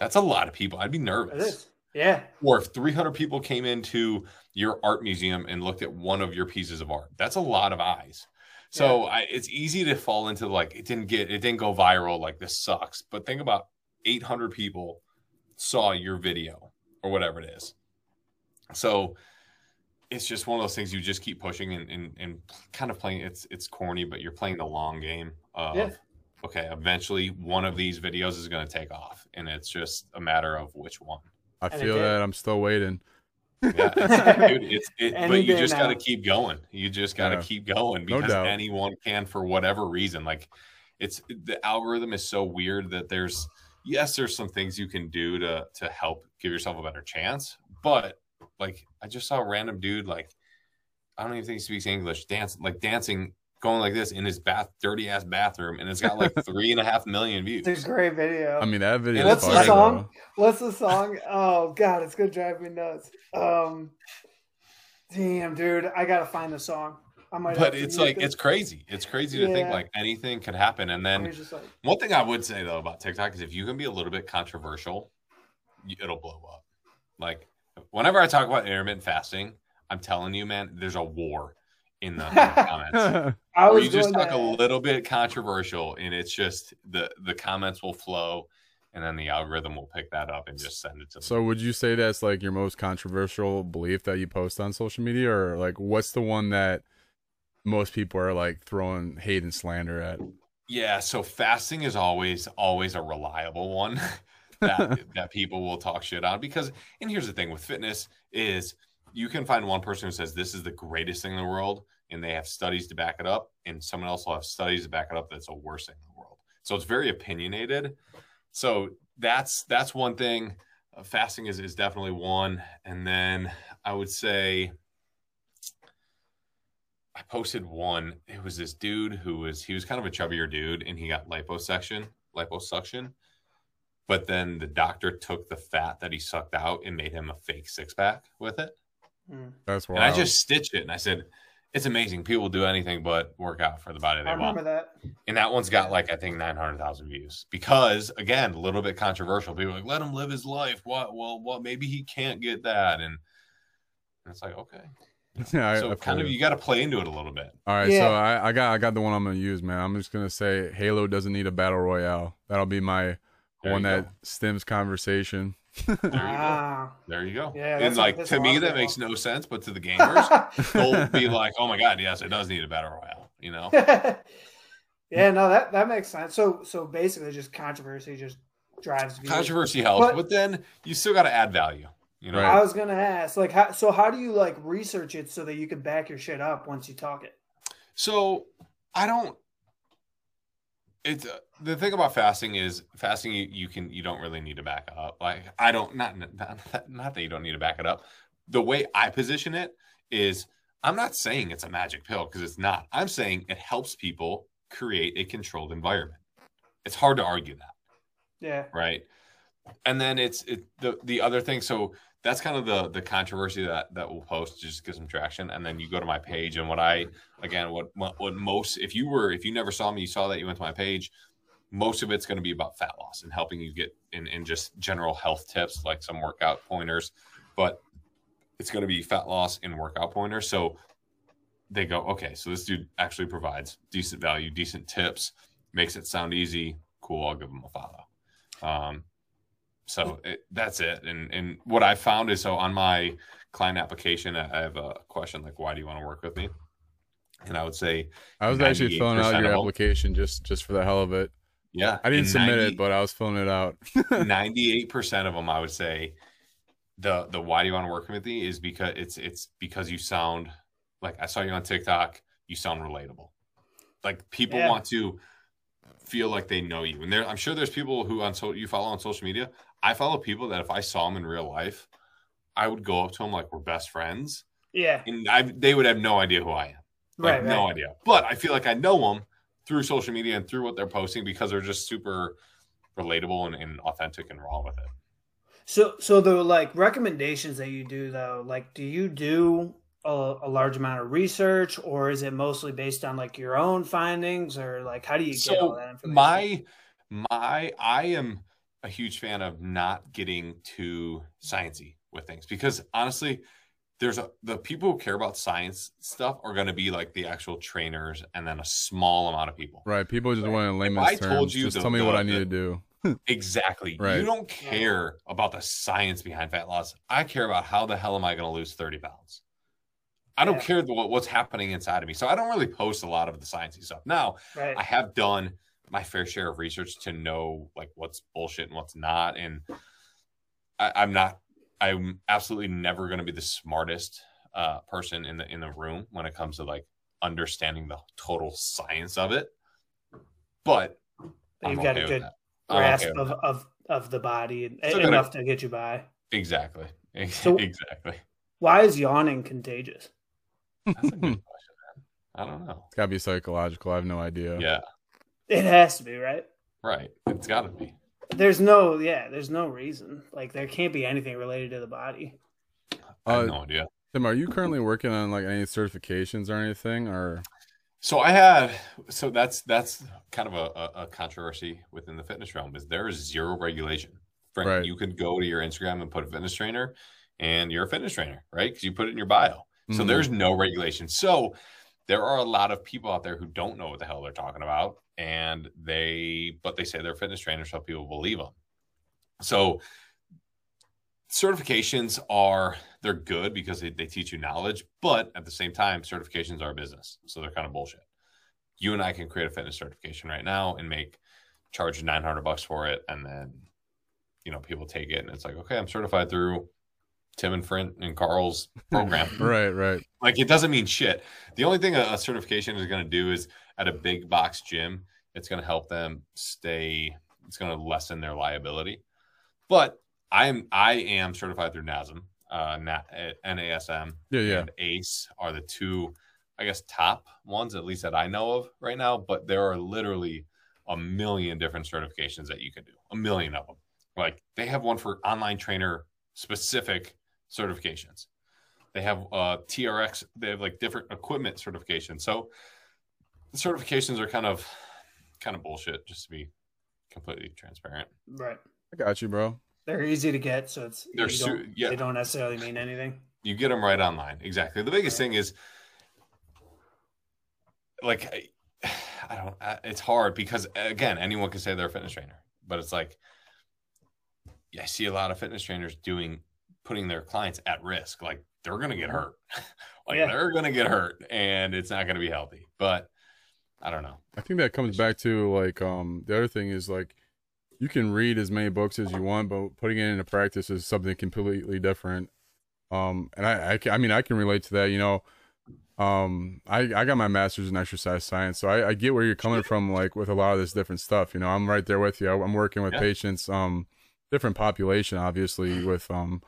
That's a lot of people. I'd be nervous. Yeah. Or if 300 people came into your art museum and looked at one of your pieces of art, that's a lot of eyes. So yeah. I, it's easy to fall into like it didn't get it didn't go viral like this sucks. But think about 800 people saw your video or whatever it is. So it's just one of those things you just keep pushing and, and, and kind of playing it's it's corny, but you're playing the long game of yeah. okay, eventually one of these videos is going to take off and it's just a matter of which one. I and feel that I'm still waiting. yeah, it's, dude, it's it, but you just got to keep going. You just got to yeah. keep going because no anyone can for whatever reason. Like it's the algorithm is so weird that there's yes, there's some things you can do to to help give yourself a better chance, but like I just saw a random dude like I don't even think he speaks English dance like dancing going like this in his bath, dirty ass bathroom, and it's got like three and a half million views. It's a great video. I mean, that video. What's the song? What's the song? Oh God, it's gonna drive me nuts. Um, damn, dude, I gotta find the song. I might. But it's like this. it's crazy. It's crazy to yeah. think like anything could happen. And then like... one thing I would say though about TikTok is if you can be a little bit controversial, it'll blow up. Like whenever I talk about intermittent fasting, I'm telling you, man, there's a war in the, in the comments. I was you just talk a little bit controversial, and it's just the the comments will flow, and then the algorithm will pick that up and just send it to. Them. So, would you say that's like your most controversial belief that you post on social media, or like what's the one that most people are like throwing hate and slander at? Yeah, so fasting is always always a reliable one that that people will talk shit on because and here's the thing with fitness is you can find one person who says this is the greatest thing in the world and they have studies to back it up, and someone else will have studies to back it up that's a worst thing in the world. So it's very opinionated. So that's that's one thing. Uh, fasting is is definitely one, and then I would say I posted one. It was this dude who was he was kind of a chubbier dude, and he got liposuction, liposuction. But then the doctor took the fat that he sucked out and made him a fake six pack with it. Hmm. That's why. And I just stitched it and I said, it's amazing. People do anything but work out for the body they I remember want. that. And that one's got like I think nine hundred thousand views because again, a little bit controversial. People like, let him live his life. What? Well, what? Maybe he can't get that, and, and it's like okay. Yeah, so kind of you got to play into it a little bit. All right, yeah. so I, I got I got the one I'm gonna use, man. I'm just gonna say Halo doesn't need a battle royale. That'll be my there one that stems conversation. There you ah. go. There you go. Yeah, and like to me, that makes no sense, but to the gamers, they'll be like, "Oh my god, yes, it does need a battle royale." You know? yeah, no, that that makes sense. So, so basically, just controversy just drives views. controversy helps, but, but then you still got to add value. You know, I was gonna ask, like, how, so how do you like research it so that you can back your shit up once you talk it? So I don't. It's uh, the thing about fasting is fasting you, you can you don't really need to back up. Like i don't not, not not that you don't need to back it up. The way i position it is i'm not saying it's a magic pill because it's not. I'm saying it helps people create a controlled environment. It's hard to argue that. Yeah. Right? And then it's it the the other thing so that's kind of the the controversy that that we'll post just get some traction. And then you go to my page and what i again what what most if you were if you never saw me you saw that you went to my page most of it's going to be about fat loss and helping you get in, in just general health tips like some workout pointers. But it's going to be fat loss and workout pointers. So they go okay so this dude actually provides decent value decent tips makes it sound easy. Cool i'll give them a follow. Um, so it, that's it. And and what I found is so on my client application, I have a question like, "Why do you want to work with me?" And I would say, I was actually filling out your application just just for the hell of it. Yeah, I didn't submit 90, it, but I was filling it out. Ninety-eight percent of them, I would say, the the why do you want to work with me is because it's it's because you sound like I saw you on TikTok. You sound relatable. Like people yeah. want to feel like they know you. And there, I'm sure there's people who on so you follow on social media. I follow people that if I saw them in real life, I would go up to them like we're best friends. Yeah, and I, they would have no idea who I am. Like, right, no idea. But I feel like I know them through social media and through what they're posting because they're just super relatable and, and authentic and raw with it. So, so the like recommendations that you do though, like, do you do a, a, large amount of research or is it mostly based on like your own findings or like how do you so get all that information my my i am a huge fan of not getting too sciency with things because honestly there's a the people who care about science stuff are going to be like the actual trainers and then a small amount of people right people just right. want to layman's I terms told you just the, tell me the, what i need the, to do exactly right. you don't care about the science behind fat loss i care about how the hell am i going to lose 30 pounds I don't yeah. care what, what's happening inside of me. So I don't really post a lot of the sciencey stuff. Now, right. I have done my fair share of research to know like what's bullshit and what's not. And I, I'm not, I'm absolutely never going to be the smartest uh, person in the in the room when it comes to like understanding the total science of it. But, but you've got okay a good grasp okay of, of of the body so enough to get you by. Exactly. So, exactly. Why is yawning contagious? That's a good question, man. I don't know. It's gotta be psychological. I have no idea. Yeah. It has to be, right? Right. It's gotta be. There's no yeah, there's no reason. Like there can't be anything related to the body. I have uh, no idea. Tim, are you currently working on like any certifications or anything or so I had so that's that's kind of a, a controversy within the fitness realm is there is zero regulation. Frank, right. you can go to your Instagram and put a fitness trainer and you're a fitness trainer, right? Because you put it in your bio. So mm-hmm. there's no regulation. So there are a lot of people out there who don't know what the hell they're talking about, and they but they say they're fitness trainers, so people believe them. So certifications are they're good because they, they teach you knowledge, but at the same time, certifications are a business, so they're kind of bullshit. You and I can create a fitness certification right now and make charge 900 bucks for it, and then you know people take it and it's like okay, I'm certified through Tim and Frint and Carl's program. right, right. Like it doesn't mean shit. The only thing a, a certification is going to do is at a big box gym, it's going to help them stay. It's going to lessen their liability. But I am I am certified through NASM, uh, NASM, yeah, yeah. and ACE are the two, I guess, top ones at least that I know of right now. But there are literally a million different certifications that you can do. A million of them. Like they have one for online trainer specific certifications. They have uh, TRX. They have like different equipment certifications. So the certifications are kind of kind of bullshit. Just to be completely transparent. Right. I got you, bro. They're easy to get, so it's they're su- yeah. They don't necessarily mean anything. You get them right online. Exactly. The biggest thing is like I, I don't. It's hard because again, anyone can say they're a fitness trainer, but it's like I see a lot of fitness trainers doing putting their clients at risk. Like they're going to get mm-hmm. hurt. like yeah. they're going to get hurt and it's not going to be healthy. But I don't know. I think that comes back to like um the other thing is like you can read as many books as you want, but putting it into practice is something completely different. Um, and I, I, I mean, I can relate to that. You know, um, I, I got my master's in exercise science, so I, I get where you're coming from, like with a lot of this different stuff. You know, I'm right there with you. I'm working with yeah. patients, um, different population, obviously, with um,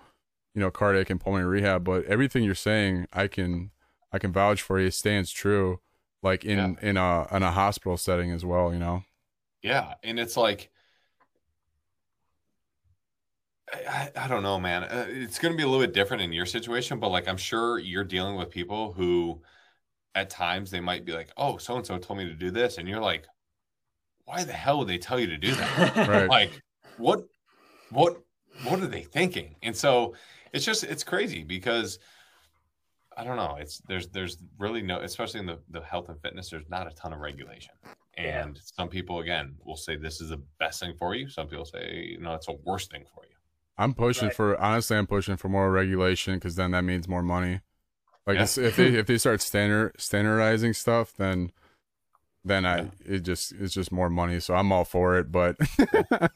you know, cardiac and pulmonary rehab. But everything you're saying, I can I can vouch for you stands true, like in yeah. in a in a hospital setting as well. You know. Yeah, and it's like. I, I don't know, man. Uh, it's going to be a little bit different in your situation, but like I'm sure you're dealing with people who, at times, they might be like, "Oh, so and so told me to do this," and you're like, "Why the hell would they tell you to do that?" right. Like, what what what are they thinking? And so it's just it's crazy because I don't know. It's there's there's really no, especially in the, the health and fitness, there's not a ton of regulation. And yeah. some people, again, will say this is the best thing for you. Some people say, you know, it's a worst thing for you. I'm pushing right. for honestly, I'm pushing for more regulation because then that means more money. Like yeah. if they if they start standard standardizing stuff, then then I yeah. it just it's just more money. So I'm all for it. But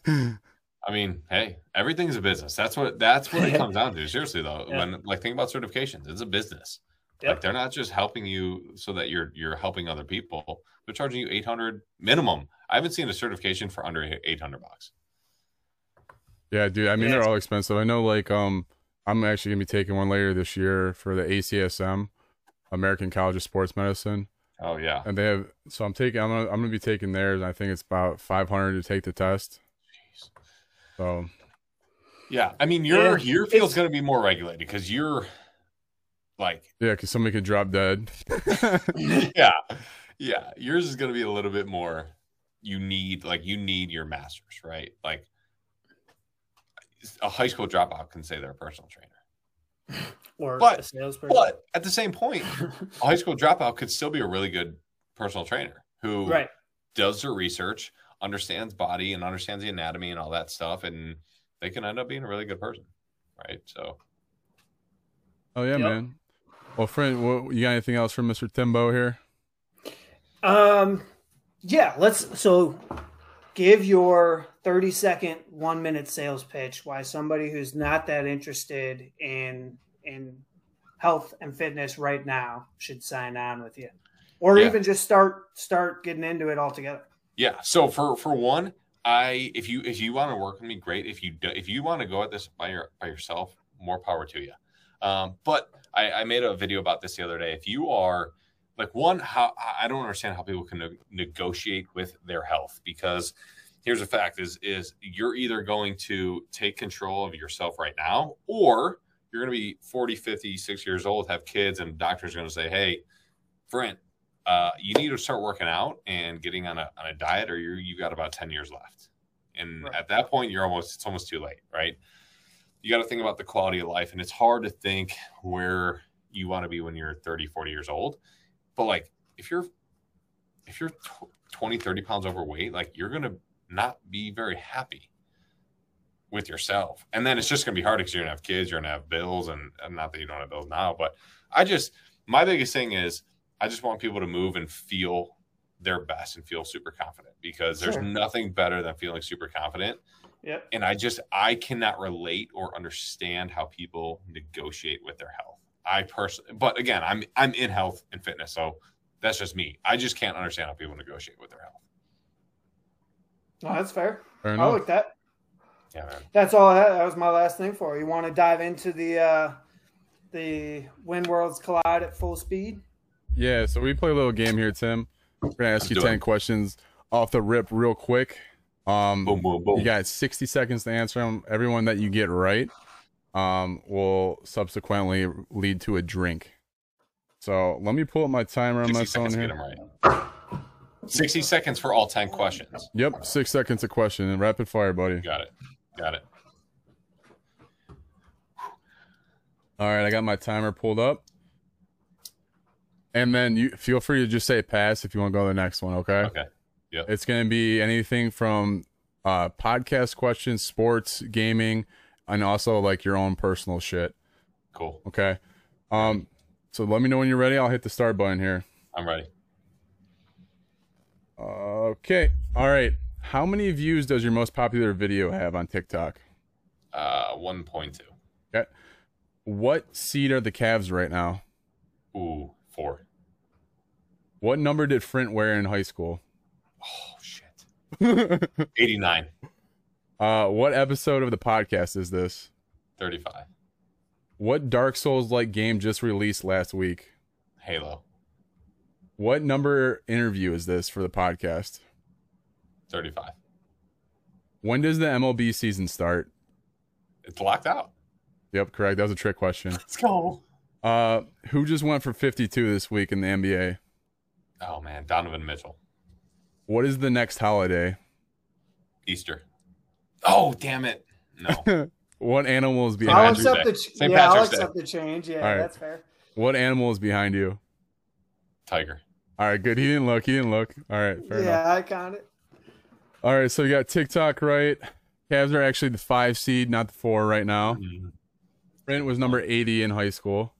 I mean, hey, everything's a business. That's what that's what it comes down to. Seriously though, yeah. when like think about certifications, it's a business. Yep. Like they're not just helping you so that you're you're helping other people. They're charging you 800 minimum. I haven't seen a certification for under 800 bucks. Yeah, dude. I mean, yeah, they're all expensive. I know, like, um, I'm actually gonna be taking one later this year for the ACSM, American College of Sports Medicine. Oh yeah. And they have so I'm taking I'm gonna I'm gonna be taking theirs. I think it's about 500 to take the test. Jeez. So. Yeah, I mean your yeah, your field's gonna be more regulated because you're like yeah, because somebody could drop dead. yeah, yeah. Yours is gonna be a little bit more. You need like you need your masters, right? Like a high school dropout can say they're a personal trainer. Or but, a salesperson. But at the same point, a high school dropout could still be a really good personal trainer who right. does their research, understands body and understands the anatomy and all that stuff, and they can end up being a really good person. Right. So Oh yeah, yep. man. Well, friend, what, you got anything else from Mr. Timbo here? Um, yeah. Let's so give your 30 second, one minute sales pitch why somebody who's not that interested in in health and fitness right now should sign on with you, or yeah. even just start start getting into it altogether. Yeah. So for for one, I if you if you want to work with me, great. If you do, if you want to go at this by your by yourself, more power to you. Um, but I, I made a video about this the other day. If you are like one, how I don't understand how people can ne- negotiate with their health because here's a fact: is is you're either going to take control of yourself right now, or you're going to be 40, 50, 60 years old, have kids, and doctor's are going to say, "Hey, Brent, uh, you need to start working out and getting on a on a diet, or you you got about 10 years left." And right. at that point, you're almost it's almost too late, right? You got to think about the quality of life, and it's hard to think where you want to be when you're 30, 40 years old. But like, if you're if you're 20, 30 pounds overweight, like you're going to not be very happy with yourself. And then it's just going to be hard because you're going to have kids, you're going to have bills, and, and not that you don't have bills now, but I just, my biggest thing is I just want people to move and feel their best and feel super confident because there's nothing better than feeling super confident. Yep. And I just, I cannot relate or understand how people negotiate with their health. I personally, but again, I'm, I'm in health and fitness. So that's just me. I just can't understand how people negotiate with their health. Oh, that's fair. fair I like that. Yeah, man. That's all. I That, that was my last thing for you. Want to dive into the uh, the when worlds collide at full speed? Yeah. So we play a little game here, Tim. We're gonna ask you ten it. questions off the rip, real quick. Um, boom, boom, boom. You got sixty seconds to answer them. Everyone that you get right, um, will subsequently lead to a drink. So let me pull up my timer on my phone here. Right. 60 seconds for all 10 questions. Yep, six seconds a question and rapid fire, buddy. Got it. Got it. All right, I got my timer pulled up. And then you feel free to just say pass if you want to go to the next one, okay? Okay. Yep. It's going to be anything from uh, podcast questions, sports, gaming, and also like your own personal shit. Cool. Okay. Um, so let me know when you're ready. I'll hit the start button here. I'm ready. Okay. All right. How many views does your most popular video have on TikTok? Uh, 1.2. Okay. What seed are the Cavs right now? Ooh, four. What number did Frint wear in high school? Oh, shit. 89. Uh, what episode of the podcast is this? 35. What Dark Souls like game just released last week? Halo. What number interview is this for the podcast? 35. When does the MLB season start? It's locked out. Yep, correct. That was a trick question. Let's go. Uh, who just went for 52 this week in the NBA? Oh man, Donovan Mitchell. What is the next holiday? Easter. Oh, damn it. No. what animal is behind I'll accept you? The ch- St. yeah, Patrick's I'll accept Day. the change. Yeah, right. that's fair. What animal is behind you? Tiger. All right, good. He didn't look. He didn't look. All right, fair yeah, enough. I got it. All right, so you got TikTok right. Cavs are actually the five seed, not the four right now. Mm-hmm. Brent was number 80 in high school.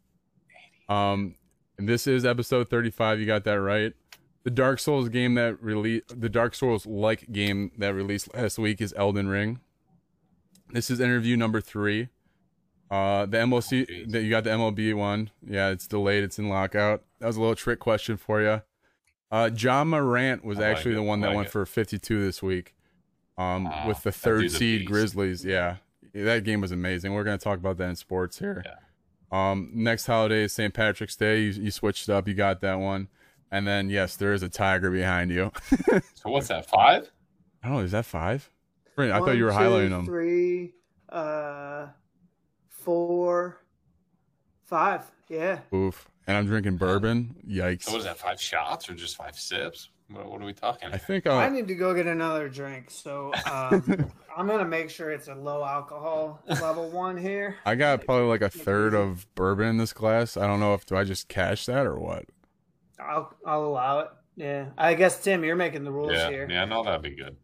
Um, and this is episode 35. You got that right. The Dark Souls game that released, the Dark Souls like game that released last week is Elden Ring. This is interview number three. Uh, the MLC that you got the MLB one. Yeah, it's delayed. It's in lockout. That was a little trick question for you. Uh, Ja Morant was actually the one that went it. for 52 this week. Um, wow. with the third seed Grizzlies. Yeah, that game was amazing. We're gonna talk about that in sports here. Yeah. Um, next holiday is St. Patrick's Day. You, you switched up. You got that one. And then yes, there is a tiger behind you. so what's that? Five? I don't know. Is that five? I thought you were two, highlighting them. Three, uh, four, five. Yeah. Oof. And I'm drinking bourbon. Yikes. So what is that? Five shots or just five sips? What, what are we talking? I think uh, I need to go get another drink. So um, I'm gonna make sure it's a low alcohol level one here. I got probably like a third of bourbon in this glass. I don't know if do I just cash that or what. I'll I'll allow it. Yeah, I guess Tim, you're making the rules yeah, here. Yeah, no, that'd be good.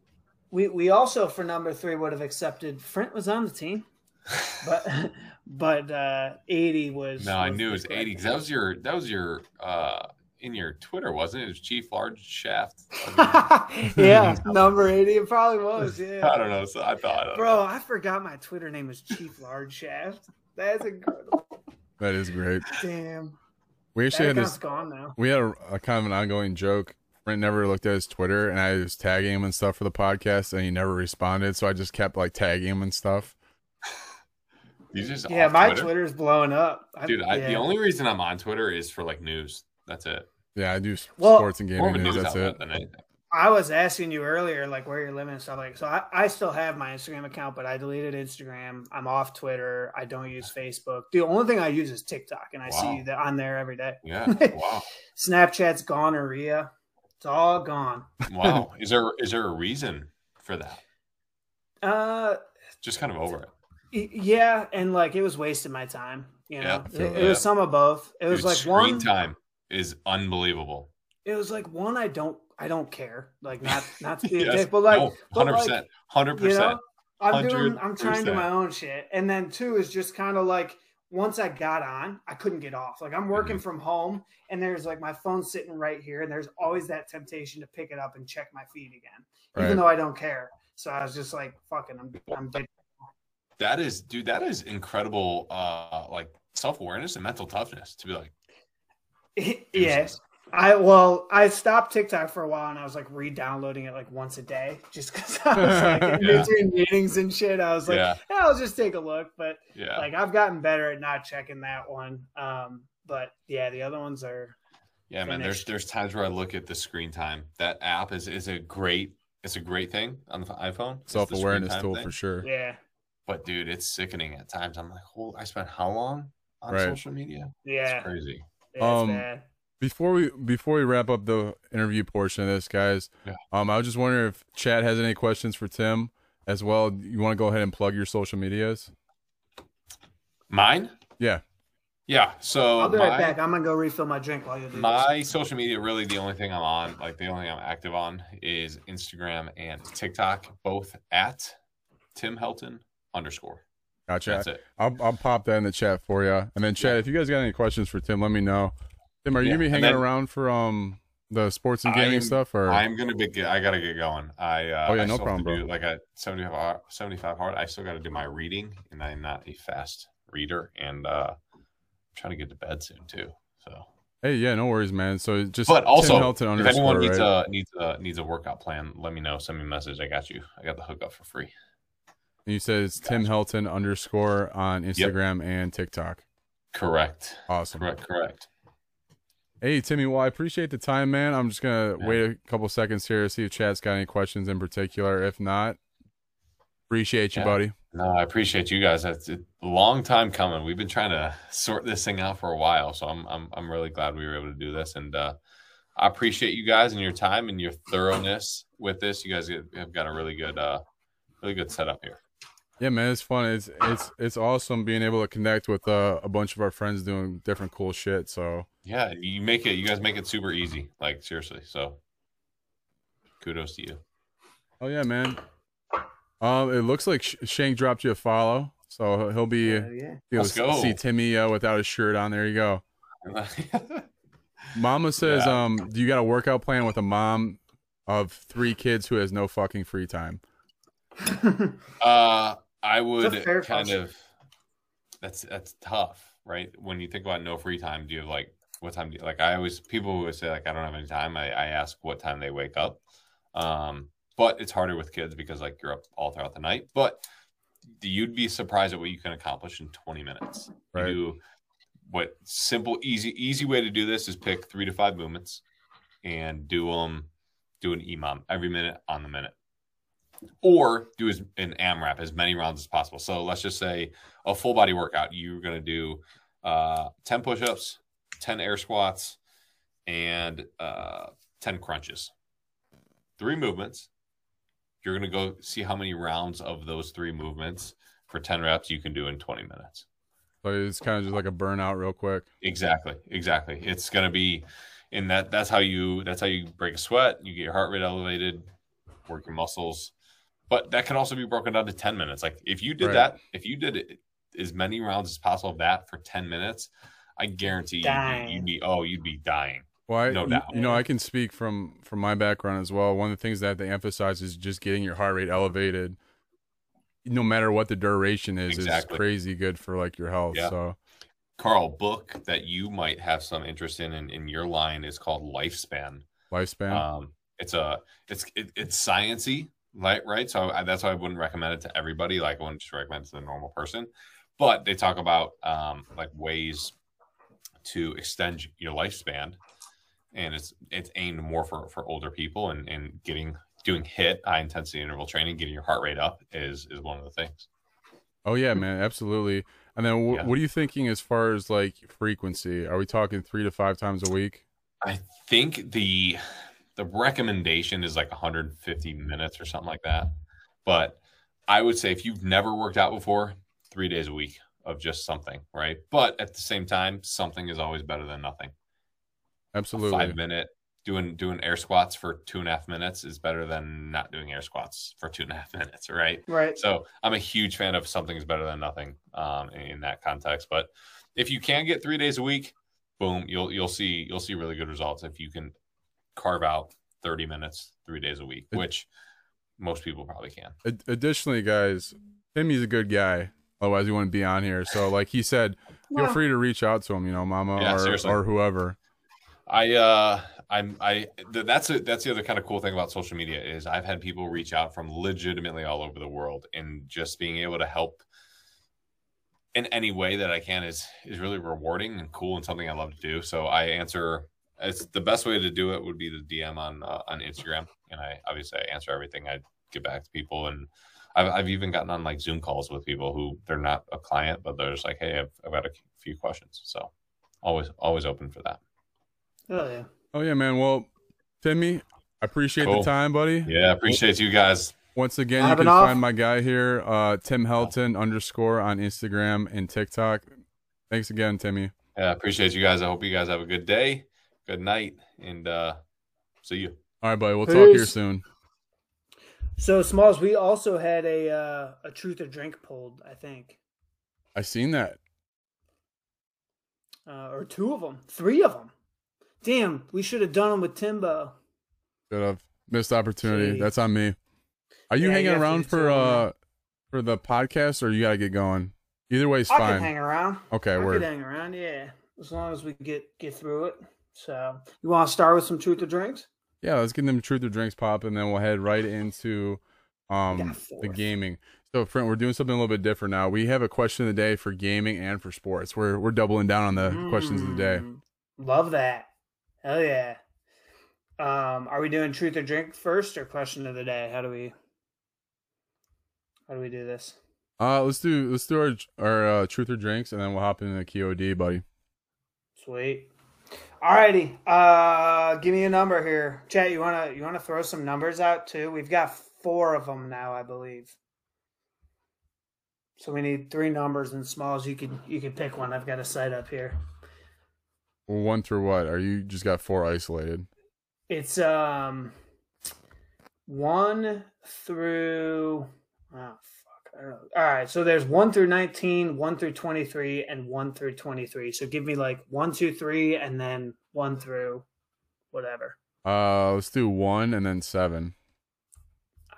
We we also for number three would have accepted. Front was on the team, but but uh 80 was. No, was I knew it was 80 because that was your that was your uh in your Twitter, wasn't it? It was Chief Large Shaft. yeah, number 80. It probably was. Yeah. I don't know. So I thought. I Bro, know. I forgot my Twitter name was Chief Large Shaft. That's incredible. That is great. Damn. We actually that had this. Gone now. We had a, a, kind of an ongoing joke. Brent never looked at his Twitter, and I was tagging him and stuff for the podcast, and he never responded. So I just kept like tagging him and stuff. He's just, yeah, my Twitter? Twitter's blowing up, dude. I, yeah. The only reason I'm on Twitter is for like news. That's it. Yeah, I do well, sports and gaming news. That's it. I was asking you earlier, like where you're living and stuff like. So I, I still have my Instagram account, but I deleted Instagram. I'm off Twitter. I don't use Facebook. The only thing I use is TikTok, and I wow. see that on there every day. Yeah, wow. Snapchat's gone, Ria. It's all gone. wow. Is there is there a reason for that? Uh, just kind of over it. Yeah, and like it was wasting my time. You know, yeah, it, it was some of both. It was like screen one time is unbelievable. It was like one I don't I don't care. Like not not to be yes. a dick, but like hundred percent, hundred percent. I'm doing I'm trying to do my own shit. And then two is just kind of like once I got on, I couldn't get off. Like I'm working mm-hmm. from home and there's like my phone sitting right here, and there's always that temptation to pick it up and check my feed again, right. even though I don't care. So I was just like, fucking, I'm, I'm dead. That is, dude, that is incredible. Uh, like self awareness and mental toughness to be like, yes. I well, I stopped TikTok for a while and I was like re-downloading it like once a day just because I was like in yeah. between meetings and shit. I was like, yeah. yeah. I'll just take a look. But yeah. like I've gotten better at not checking that one. Um, but yeah, the other ones are. Yeah, finished. man. There's there's times where I look at the screen time. That app is is a great it's a great thing on the iPhone. Self awareness tool thing. for sure. Yeah. But dude, it's sickening at times. I'm like, hold, I spent how long on right. social media? Yeah, it's crazy. Yeah, um, bad before we before we wrap up the interview portion of this, guys, yeah. um, I was just wondering if Chad has any questions for Tim as well. You want to go ahead and plug your social medias? Mine? Yeah. Yeah. So I'll be right back. I'm gonna go refill my drink while you do My this. social media, really, the only thing I'm on, like the only thing I'm active on, is Instagram and TikTok, both at Tim Helton underscore. Gotcha. That's it. I'll I'll pop that in the chat for you. And then, Chad, yeah. if you guys got any questions for Tim, let me know. Tim, are you yeah. gonna be hanging then, around for um the sports and gaming I'm, stuff or I'm gonna be I gotta get going. I uh, oh yeah, I no problem, bro. Do, like a 75, 75 hard. I still got to do my reading, and I'm not a fast reader, and uh, I'm trying to get to bed soon too. So hey, yeah, no worries, man. So just but also if anyone needs right? a needs a needs a workout plan, let me know. Send me a message. I got you. I got the hookup for free. Said it's Tim Helton underscore on Instagram yep. and TikTok. Correct. Awesome. Correct. Correct. Hey Timmy, well I appreciate the time, man. I'm just gonna yeah. wait a couple seconds here to see if Chad's got any questions in particular. If not, appreciate you, yeah. buddy. No, I appreciate you guys. That's a long time coming. We've been trying to sort this thing out for a while, so I'm I'm I'm really glad we were able to do this, and uh, I appreciate you guys and your time and your thoroughness with this. You guys have got a really good uh really good setup here. Yeah, man, it's fun. It's it's it's awesome being able to connect with uh, a bunch of our friends doing different cool shit. So yeah, you make it. You guys make it super easy. Like seriously. So kudos to you. Oh yeah, man. Um, it looks like Shank dropped you a follow, so he'll be. Uh, yeah. Let's go. See Timmy uh, without his shirt on. There you go. Mama says, yeah. um, do you got a workout plan with a mom of three kids who has no fucking free time? uh, I would kind question. of. That's that's tough, right? When you think about no free time, do you have like what time? Do you, like I always people would say like I don't have any time. I, I ask what time they wake up. Um, but it's harder with kids because like you're up all throughout the night. But you'd be surprised at what you can accomplish in 20 minutes. Right. You what simple, easy, easy way to do this is pick three to five movements and do them, do an EMOM every minute on the minute or do as, an AMRAP as many rounds as possible. So let's just say a full body workout. You're going to do uh, 10 push ups, 10 air squats, and uh, 10 crunches. Three movements. You're going to go see how many rounds of those three movements for 10 reps you can do in 20 minutes. So it's kind of just like a burnout real quick. Exactly. Exactly. It's going to be and that that's how you that's how you break a sweat, you get your heart rate elevated, work your muscles, but that can also be broken down to 10 minutes. Like if you did right. that, if you did it, as many rounds as possible of that for 10 minutes, I guarantee you'd be, you'd be, oh, you'd be dying. Well, I, no doubt. You know, I can speak from from my background as well. One of the things that they emphasize is just getting your heart rate elevated, no matter what the duration is, exactly. is crazy good for like your health. Yeah. So, Carl, book that you might have some interest in, in in your line is called Lifespan. Lifespan. Um, it's a it's it, it's sciency, right? Right. So I, that's why I wouldn't recommend it to everybody. Like I wouldn't just recommend it to the normal person. But they talk about um, like ways to extend your lifespan, and it's it's aimed more for for older people and and getting doing HIIT high intensity interval training, getting your heart rate up is is one of the things. Oh yeah, man, absolutely. And then w- yeah. what are you thinking as far as like frequency? Are we talking three to five times a week? I think the the recommendation is like 150 minutes or something like that. But I would say if you've never worked out before, three days a week of just something, right? But at the same time, something is always better than nothing. Absolutely. A five minute doing doing air squats for two and a half minutes is better than not doing air squats for two and a half minutes, right? Right. So I'm a huge fan of something is better than nothing um, in, in that context. But if you can get three days a week, boom, you'll you'll see you'll see really good results if you can carve out 30 minutes three days a week, which most people probably can. Additionally, guys, Timmy's a good guy. Otherwise, he wouldn't be on here. So, like he said, feel free to reach out to him. You know, Mama yeah, or, or whoever. I uh I'm I that's a, that's the other kind of cool thing about social media is I've had people reach out from legitimately all over the world and just being able to help in any way that I can is is really rewarding and cool and something I love to do. So I answer it's the best way to do it would be to DM on uh, on Instagram, and I obviously I answer everything. I get back to people, and I've I've even gotten on like Zoom calls with people who they're not a client, but they're just like, hey, I've I've got a few questions, so always always open for that. Oh yeah. Oh yeah, man. Well, Timmy, I appreciate cool. the time, buddy. Yeah, appreciate you guys. Once again, you can off. find my guy here, uh, Tim Helton underscore on Instagram and TikTok. Thanks again, Timmy. Yeah, appreciate you guys. I hope you guys have a good day good night, and uh, see you. All right, buddy. We'll Peace. talk here soon. So, Smalls, we also had a uh, a truth or drink pulled. I think. I seen that. Uh, or two of them, three of them. Damn, we should have done them with Timbo. Should have missed opportunity. Jeez. That's on me. Are you yeah, hanging you around for uh for the podcast, or you gotta get going? Either way is fine. I hang around. Okay, I word. hang around. Yeah, as long as we get get through it. So you want to start with some truth or drinks? Yeah, let's get them truth or drinks pop, and then we'll head right into um the gaming. So, friend, we're doing something a little bit different now. We have a question of the day for gaming and for sports. We're we're doubling down on the mm, questions of the day. Mm, love that. Hell yeah. Um, are we doing truth or drink first or question of the day? How do we how do we do this? Uh let's do let's do our our uh, truth or drinks and then we'll hop into the QOD, buddy. Sweet. Alrighty, uh, give me a number here, Chat. You wanna you wanna throw some numbers out too? We've got four of them now, I believe. So we need three numbers and smalls. You can you can pick one. I've got a site up here. Well, one through what? Are you just got four isolated? It's um one through oh fuck. I don't know. All right, so there's one through 19, one through 23, and one through 23. So give me like one, two, three, and then one through whatever. Uh, let's do one and then seven.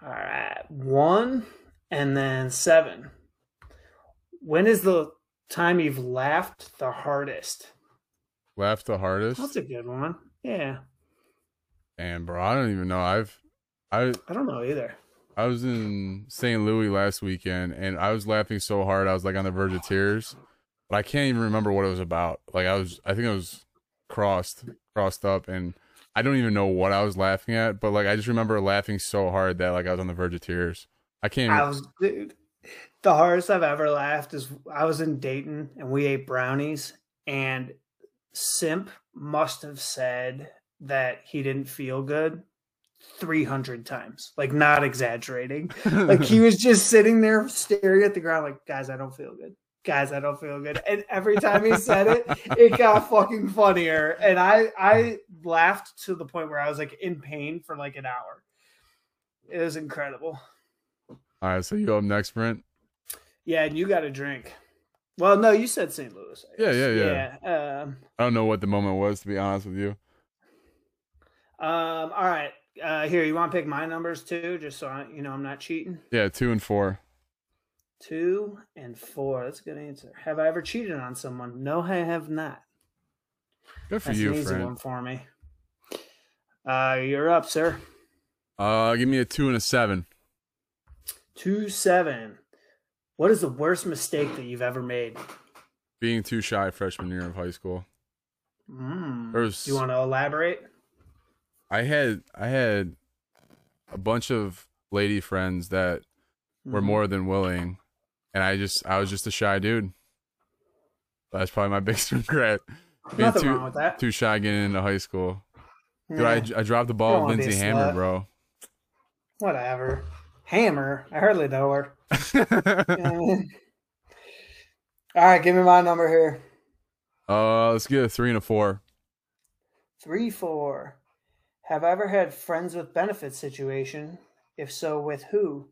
All right, one and then seven. When is the time you've laughed the hardest? Laughed the hardest? That's a good one. Yeah. And bro, I don't even know. I've, I, I don't know either. I was in St. Louis last weekend, and I was laughing so hard I was like on the verge of tears. But I can't even remember what it was about. Like I was, I think I was crossed, crossed up, and I don't even know what I was laughing at. But like I just remember laughing so hard that like I was on the verge of tears. I can't. I was, dude, the hardest I've ever laughed is I was in Dayton and we ate brownies, and Simp must have said that he didn't feel good 300 times. Like not exaggerating. Like he was just sitting there staring at the ground like guys i don't feel good. Guys i don't feel good. And every time he said it it got fucking funnier. And i i laughed to the point where i was like in pain for like an hour. It was incredible. All right so you go up next brent? Yeah and you got a drink. Well no you said st louis yeah yeah yeah, yeah um, i don't know what the moment was to be honest with you. um. All right. Uh, here, you want to pick my numbers too, just so I, you know I'm not cheating. Yeah, two and four. Two and four. That's a good answer. Have I ever cheated on someone? No, I have not. Good for That's you, an easy friend. one for me. Uh, you're up, sir. Uh, give me a two and a seven. Two seven. What is the worst mistake that you've ever made? Being too shy freshman year of high school. Mm. Was, Do you want to elaborate? I had I had a bunch of lady friends that were mm-hmm. more than willing, and I just I was just a shy dude. That's probably my biggest regret. Being Nothing too, wrong with that. Too shy getting into high school. Dude, I, I dropped the ball with Lindsay Hammer, bro. Whatever. Hammer? I hardly know her. All right, give me my number here. Uh, let's get a three and a four. Three, four. Have I ever had friends with benefits situation? If so, with who?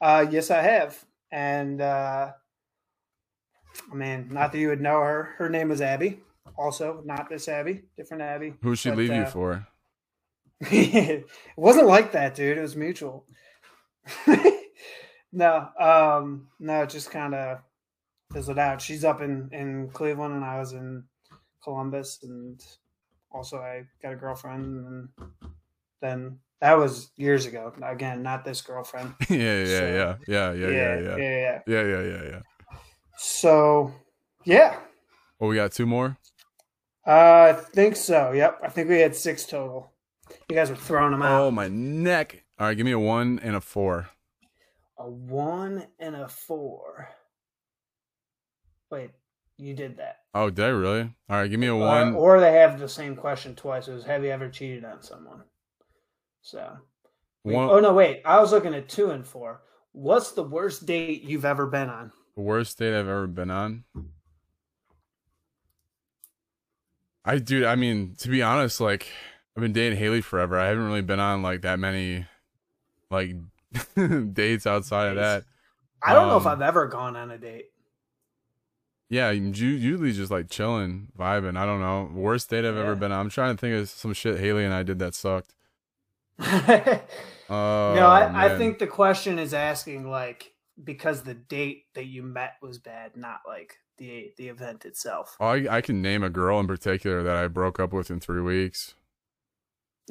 Uh, yes, I have. And uh, man, not that you would know her. Her name was Abby. Also, not this Abby, different Abby. Who she leave uh, you for? it wasn't like that, dude. It was mutual. no, um, no, just kind of fizzled out. She's up in in Cleveland, and I was in Columbus, and also I got a girlfriend, and then that was years ago. Again, not this girlfriend. yeah, yeah, yeah, yeah, yeah, yeah, yeah, yeah, yeah, yeah, yeah, yeah, yeah. So, yeah. Well, we got two more. Uh, I think so. Yep, I think we had six total. You guys were throwing them out. Oh my neck! All right, give me a one and a four. A one and a four. Wait, you did that. Oh, did I really? All right, give me a one. Or, or they have the same question twice. It was, have you ever cheated on someone? So. One, oh no, wait. I was looking at two and four. What's the worst date you've ever been on? The worst date I've ever been on. I do. I mean, to be honest, like I've been dating Haley forever. I haven't really been on like that many, like dates outside of that. I don't um, know if um, I've ever gone on a date. Yeah, usually just like chilling, vibing. I don't know. Worst date I've yeah. ever been on. I'm trying to think of some shit Haley and I did that sucked. uh, no, I, I think the question is asking like because the date that you met was bad, not like the the event itself. Oh, I, I can name a girl in particular that I broke up with in three weeks.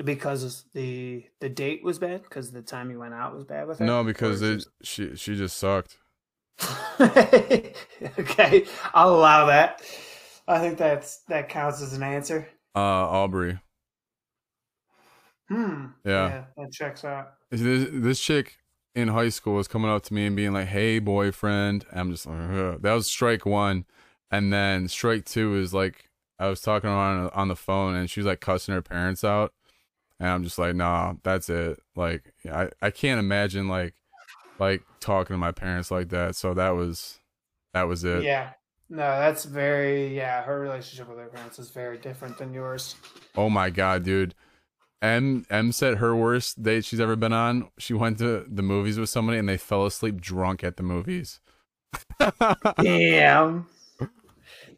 Because the the date was bad, because the time you went out was bad with her. No, because it, she she just sucked. okay, I'll allow that. I think that's that counts as an answer. Uh, Aubrey. Hmm. Yeah. yeah that checks out. This, this chick in high school was coming up to me and being like, "Hey, boyfriend." I'm just like, Ugh. that was strike one, and then strike two is like I was talking on, on the phone and she was like cussing her parents out, and I'm just like, "Nah, that's it." Like, I I can't imagine like like talking to my parents like that. So that was That was it. Yeah. No, that's very yeah. Her relationship with her parents is very different than yours. Oh my god, dude. M M said her worst date she's ever been on. She went to the movies with somebody and they fell asleep drunk at the movies. Damn.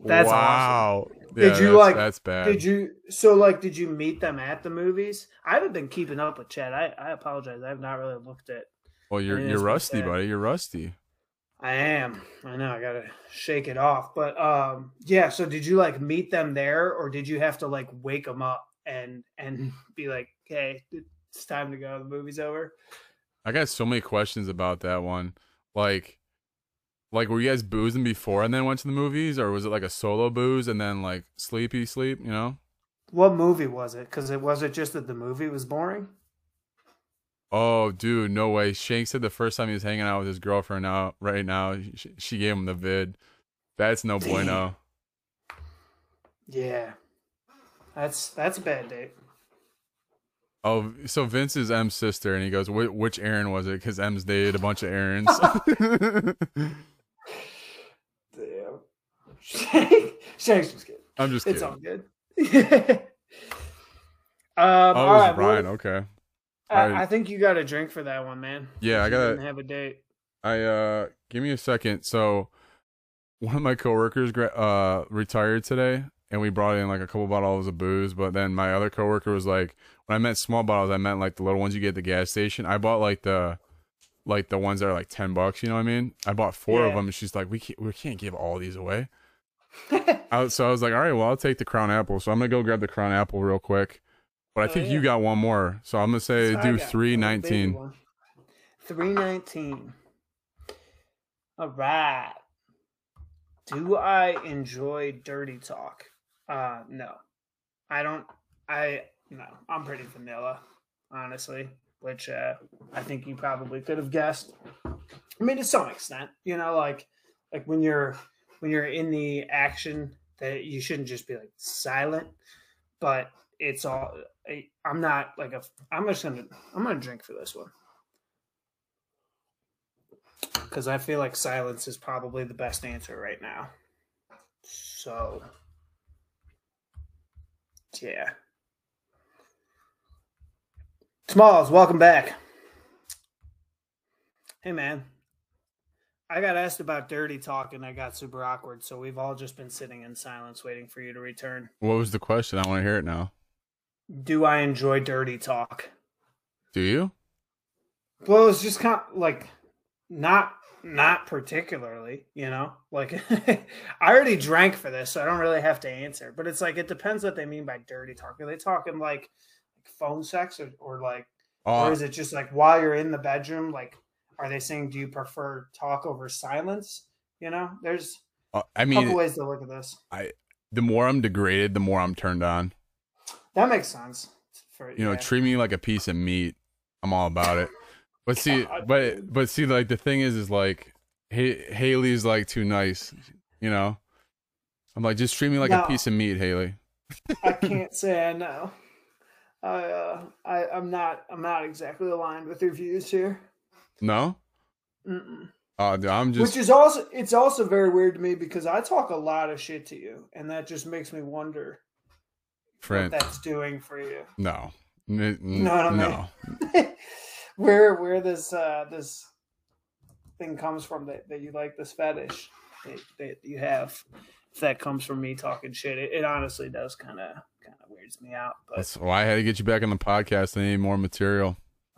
That's wow. Awesome. Yeah, did you that's, like? That's bad. Did you so like? Did you meet them at the movies? I haven't been keeping up with chat. I I apologize. I've not really looked at. Well, you're you're rusty, buddy. You're rusty. I am. I know. I gotta shake it off. But um, yeah. So did you like meet them there, or did you have to like wake them up and and be like, "Hey, it's time to go. The movie's over." I got so many questions about that one. Like, like were you guys boozing before and then went to the movies, or was it like a solo booze and then like sleepy sleep? You know. What movie was it? Because it was it just that the movie was boring. Oh, dude, no way. Shank said the first time he was hanging out with his girlfriend now, right now, she, she gave him the vid. That's no Damn. bueno. Yeah, that's that's a bad date. Oh, so Vince is M's sister, and he goes, "Which Aaron was it?" Because M's dated a bunch of Aarons. Damn. Shank, Shank's just kidding. I'm just kidding. It's all good. um, oh, all right, Ryan. Well, okay. I, I, think you got a drink for that one, man. Yeah, I got to have a date. I uh, give me a second. So, one of my coworkers uh retired today, and we brought in like a couple bottles of booze. But then my other coworker was like, when I meant small bottles, I meant like the little ones you get at the gas station. I bought like the like the ones that are like 10 bucks, you know what I mean? I bought four yeah. of them and she's like, we can't, we can't give all these away. I, so I was like, all right, well, I'll take the crown apple. So I'm going to go grab the crown apple real quick. But I oh, think yeah. you got one more. So I'm going to say so do 319. 319. All right. Do I enjoy dirty talk? Uh no. I don't I no, I'm pretty vanilla, honestly which uh, I think you probably could have guessed. I mean, to some extent, you know, like like when you're when you're in the action, that you shouldn't just be like silent, but it's all. I'm not like a. I'm just gonna. I'm gonna drink for this one because I feel like silence is probably the best answer right now. So, yeah. Smalls, welcome back. Hey, man. I got asked about dirty talk and I got super awkward, so we've all just been sitting in silence waiting for you to return. What was the question? I want to hear it now. Do I enjoy dirty talk? Do you? Well, it's just kind of like not not particularly, you know. Like I already drank for this, so I don't really have to answer. But it's like it depends what they mean by dirty talk. Are they talking like phone sex or, or like uh, or is it just like while you're in the bedroom like are they saying do you prefer talk over silence you know there's uh, i mean a couple ways to look at this i the more i'm degraded the more i'm turned on that makes sense for, you know treat me like a piece of meat i'm all about it but see God, but dude. but see like the thing is is like haley's like too nice you know i'm like just treat me like no, a piece of meat haley i can't say i know I, uh, I I'm not I'm not exactly aligned with your views here. No. Mm-mm. Uh, I'm just. Which is also it's also very weird to me because I talk a lot of shit to you, and that just makes me wonder. Friend, what that's doing for you. No. N- no, no. where where this uh this thing comes from that, that you like this fetish that, that you have if that comes from me talking shit it, it honestly does kind of kind of weirds me out. But that's why I had to get you back on the podcast. I need more material.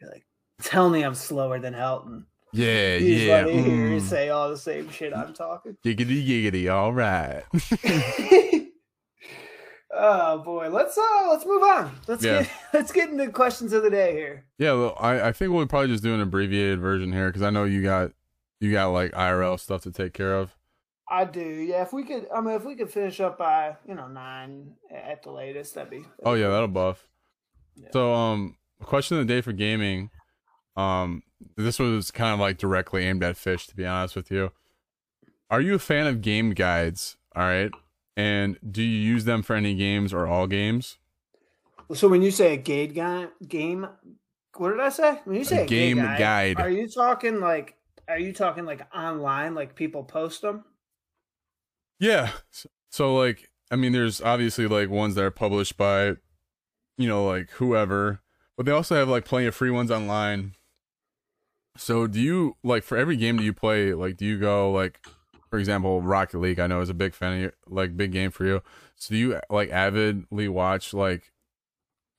like, tell me I'm slower than Helton. Yeah, yeah. mm. hear you say all the same shit I'm talking. Giggity, giggity. All right. oh boy, let's uh let's move on. Let's yeah. get let's get into questions of the day here. Yeah, well, I I think we'll probably just do an abbreviated version here because I know you got you got like IRL stuff to take care of. I do, yeah. If we could, I mean, if we could finish up by you know nine at the latest, that'd be. That'd oh yeah, that'll buff. Yeah. So um, question of the day for gaming, um, this was kind of like directly aimed at Fish, to be honest with you. Are you a fan of game guides? All right, and do you use them for any games or all games? So when you say a game guide, game, what did I say? When you say a game guide, guide, are you talking like are you talking like online, like people post them? Yeah. So like, I mean, there's obviously like ones that are published by, you know, like whoever, but they also have like plenty of free ones online. So do you like for every game that you play, like do you go like, for example, Rocket League? I know is a big fan of your, like big game for you. So do you like avidly watch like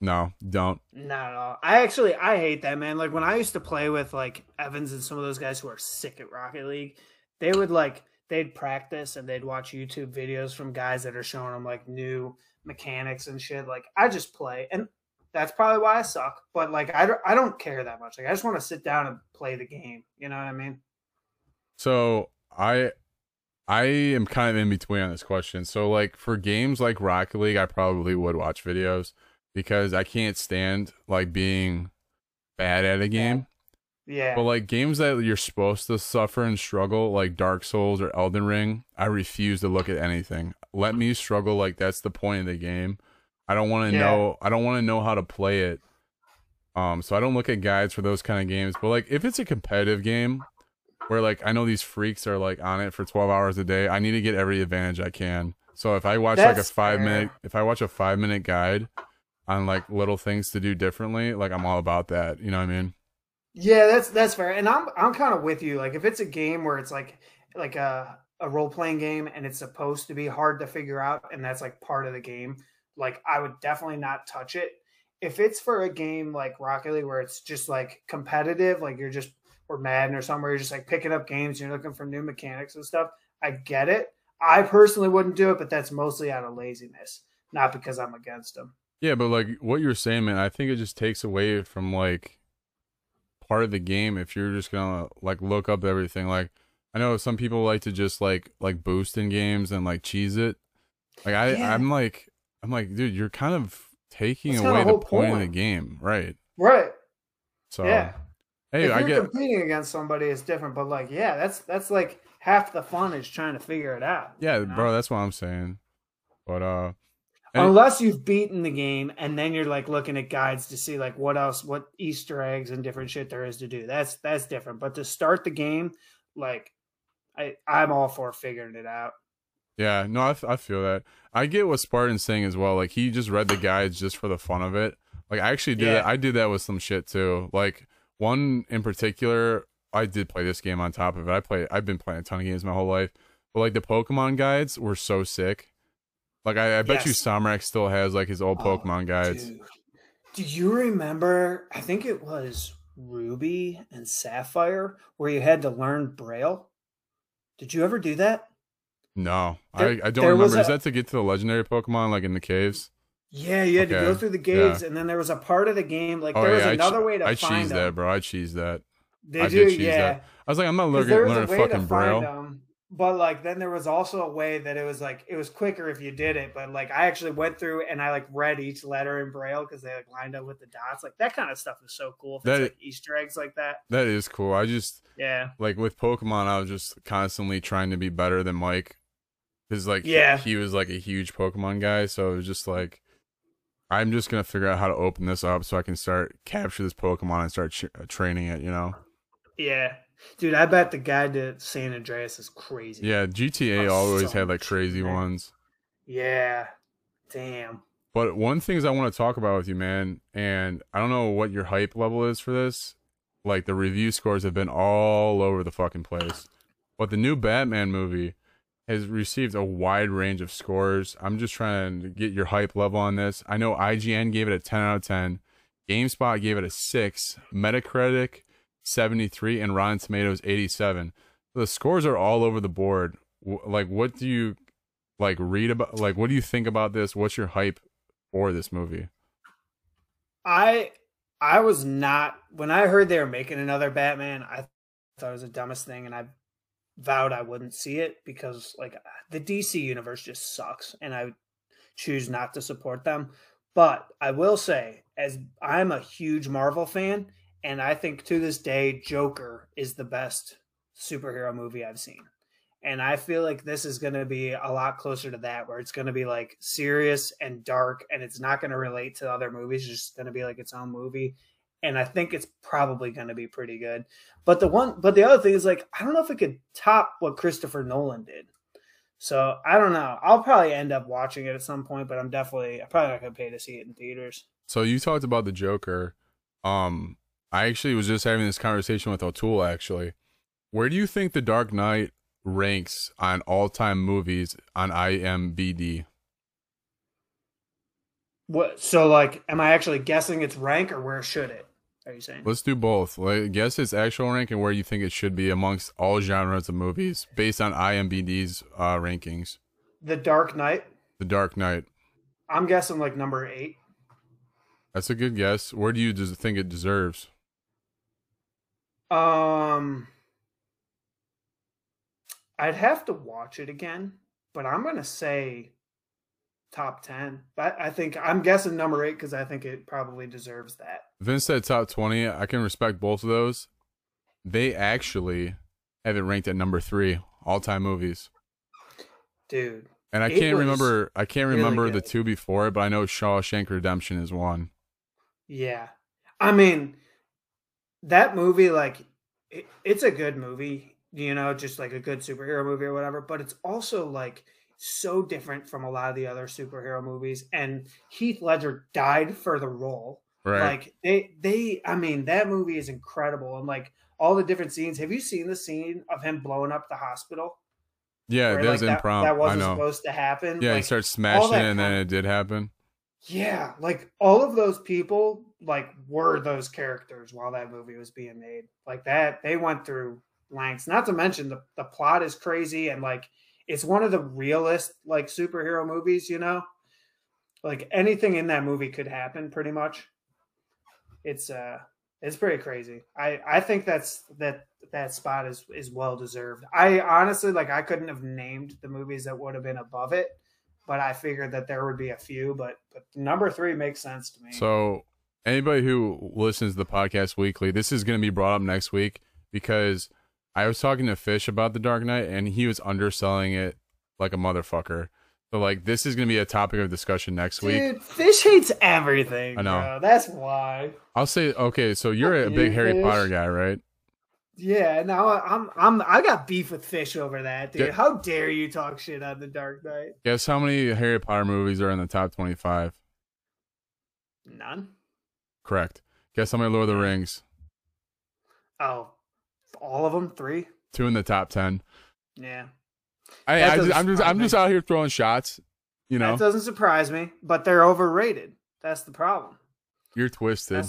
no, don't. Not at all. I actually I hate that man. Like when I used to play with like Evans and some of those guys who are sick at Rocket League, they would like they'd practice and they'd watch YouTube videos from guys that are showing them like new mechanics and shit. Like I just play, and that's probably why I suck. But like I don't I don't care that much. Like I just want to sit down and play the game. You know what I mean? So I I am kind of in between on this question. So like for games like Rocket League, I probably would watch videos because I can't stand like being bad at a game. Yeah. But like games that you're supposed to suffer and struggle, like Dark Souls or Elden Ring, I refuse to look at anything. Let me struggle like that's the point of the game. I don't want to yeah. know I don't want to know how to play it. Um so I don't look at guides for those kind of games. But like if it's a competitive game where like I know these freaks are like on it for 12 hours a day, I need to get every advantage I can. So if I watch that's like a 5 fair. minute if I watch a 5 minute guide on like little things to do differently, like I'm all about that. You know what I mean? Yeah, that's that's fair. And I'm I'm kind of with you. Like if it's a game where it's like like a a role playing game and it's supposed to be hard to figure out and that's like part of the game, like I would definitely not touch it. If it's for a game like Rocket League where it's just like competitive, like you're just or Madden or somewhere, you're just like picking up games, you're looking for new mechanics and stuff. I get it. I personally wouldn't do it, but that's mostly out of laziness, not because I'm against them. Yeah, but like what you're saying, man, I think it just takes away from like part of the game if you're just gonna like look up everything. Like I know some people like to just like like boost in games and like cheese it. Like I, yeah. I'm like I'm like, dude, you're kind of taking That's away the point, point of the game, right? Right. So yeah. Hey, if I you're get competing against somebody, it's different. But like, yeah, that's that's like half the fun is trying to figure it out. Yeah, you know? bro, that's what I'm saying. But uh Unless you've beaten the game and then you're like looking at guides to see like what else, what Easter eggs and different shit there is to do. That's that's different. But to start the game, like I I'm all for figuring it out. Yeah, no, I, I feel that. I get what Spartan's saying as well. Like he just read the guides just for the fun of it. Like I actually did yeah. that. I did that with some shit too. Like one in particular, I did play this game on top of it. I play. I've been playing a ton of games my whole life, but like the Pokemon guides were so sick like I, I bet yes. you Samrak still has like his old oh, Pokemon guides. Dude. Do you remember? I think it was Ruby and Sapphire where you had to learn Braille. Did you ever do that? No, there, I, I don't remember. A, Is that to get to the legendary Pokemon like in the caves? Yeah, you had okay. to go through the caves, yeah. and then there was a part of the game like oh, there was yeah, another I, way to I find cheese that, bro. I cheese that. Did I you? Did yeah. That. I was like, I'm not looking learning, learning fucking Braille. Them, but like then there was also a way that it was like it was quicker if you did it but like i actually went through and i like read each letter in braille because they like lined up with the dots like that kind of stuff is so cool that, it's like easter eggs like that that is cool i just yeah like with pokemon i was just constantly trying to be better than mike because like yeah he, he was like a huge pokemon guy so it was just like i'm just gonna figure out how to open this up so i can start capture this pokemon and start ch- uh, training it you know yeah Dude, I bet the guide to San Andreas is crazy. Yeah, GTA oh, always so had like crazy man. ones. Yeah. Damn. But one things I want to talk about with you, man, and I don't know what your hype level is for this. Like the review scores have been all over the fucking place. But the new Batman movie has received a wide range of scores. I'm just trying to get your hype level on this. I know IGN gave it a 10 out of 10. GameSpot gave it a 6. Metacritic 73 and Rotten Tomatoes 87. The scores are all over the board. Like what do you like read about like what do you think about this? What's your hype for this movie? I I was not when I heard they were making another Batman, I thought it was the dumbest thing and I vowed I wouldn't see it because like the DC universe just sucks and I choose not to support them. But I will say as I'm a huge Marvel fan and I think to this day, Joker is the best superhero movie I've seen. And I feel like this is going to be a lot closer to that, where it's going to be like serious and dark, and it's not going to relate to other movies. It's just going to be like its own movie. And I think it's probably going to be pretty good. But the one, but the other thing is like I don't know if it could top what Christopher Nolan did. So I don't know. I'll probably end up watching it at some point, but I'm definitely I'm probably not going to pay to see it in theaters. So you talked about the Joker. Um, I actually was just having this conversation with O'Toole. Actually, where do you think The Dark Knight ranks on all-time movies on IMBD? What? So, like, am I actually guessing its rank, or where should it? Are you saying? Let's do both. Like, guess its actual rank and where you think it should be amongst all genres of movies based on IMBD's uh, rankings. The Dark Knight. The Dark Knight. I'm guessing like number eight. That's a good guess. Where do you des- think it deserves? Um, I'd have to watch it again, but I'm gonna say top 10. But I think I'm guessing number eight because I think it probably deserves that. Vince said top 20. I can respect both of those. They actually have it ranked at number three all time movies. Dude. And I can't remember I can't remember the two before it, but I know Shawshank Redemption is one. Yeah. I mean, that movie, like, it, it's a good movie, you know, just like a good superhero movie or whatever, but it's also like so different from a lot of the other superhero movies. And Heath Ledger died for the role. Right. Like they they I mean, that movie is incredible. And like all the different scenes. Have you seen the scene of him blowing up the hospital? Yeah, Where, was like, impromptu. That, that wasn't supposed to happen. Yeah, like, he starts smashing it and then it did happen. Yeah, like all of those people like were those characters while that movie was being made. Like that, they went through lengths. Not to mention the the plot is crazy and like it's one of the realest like superhero movies, you know? Like anything in that movie could happen pretty much. It's uh it's pretty crazy. I I think that's that that spot is is well deserved. I honestly like I couldn't have named the movies that would have been above it, but I figured that there would be a few, but but number 3 makes sense to me. So anybody who listens to the podcast weekly, this is going to be brought up next week because I was talking to Fish about the Dark Knight, and he was underselling it like a motherfucker. So like this is gonna be a topic of discussion next week. Dude, Fish hates everything. I know. Bro. That's why. I'll say okay. So you're Fuck a big Harry Fish. Potter guy, right? Yeah. Now I'm I'm I got beef with Fish over that, dude. how dare you talk shit on the Dark Knight? Guess how many Harry Potter movies are in the top twenty five? None. Correct. Guess how many Lord of the Rings? Oh, all of them, three, two in the top ten. Yeah, I, I am just I'm just out here throwing shots. You know, that doesn't surprise me, but they're overrated. That's the problem. You're twisted.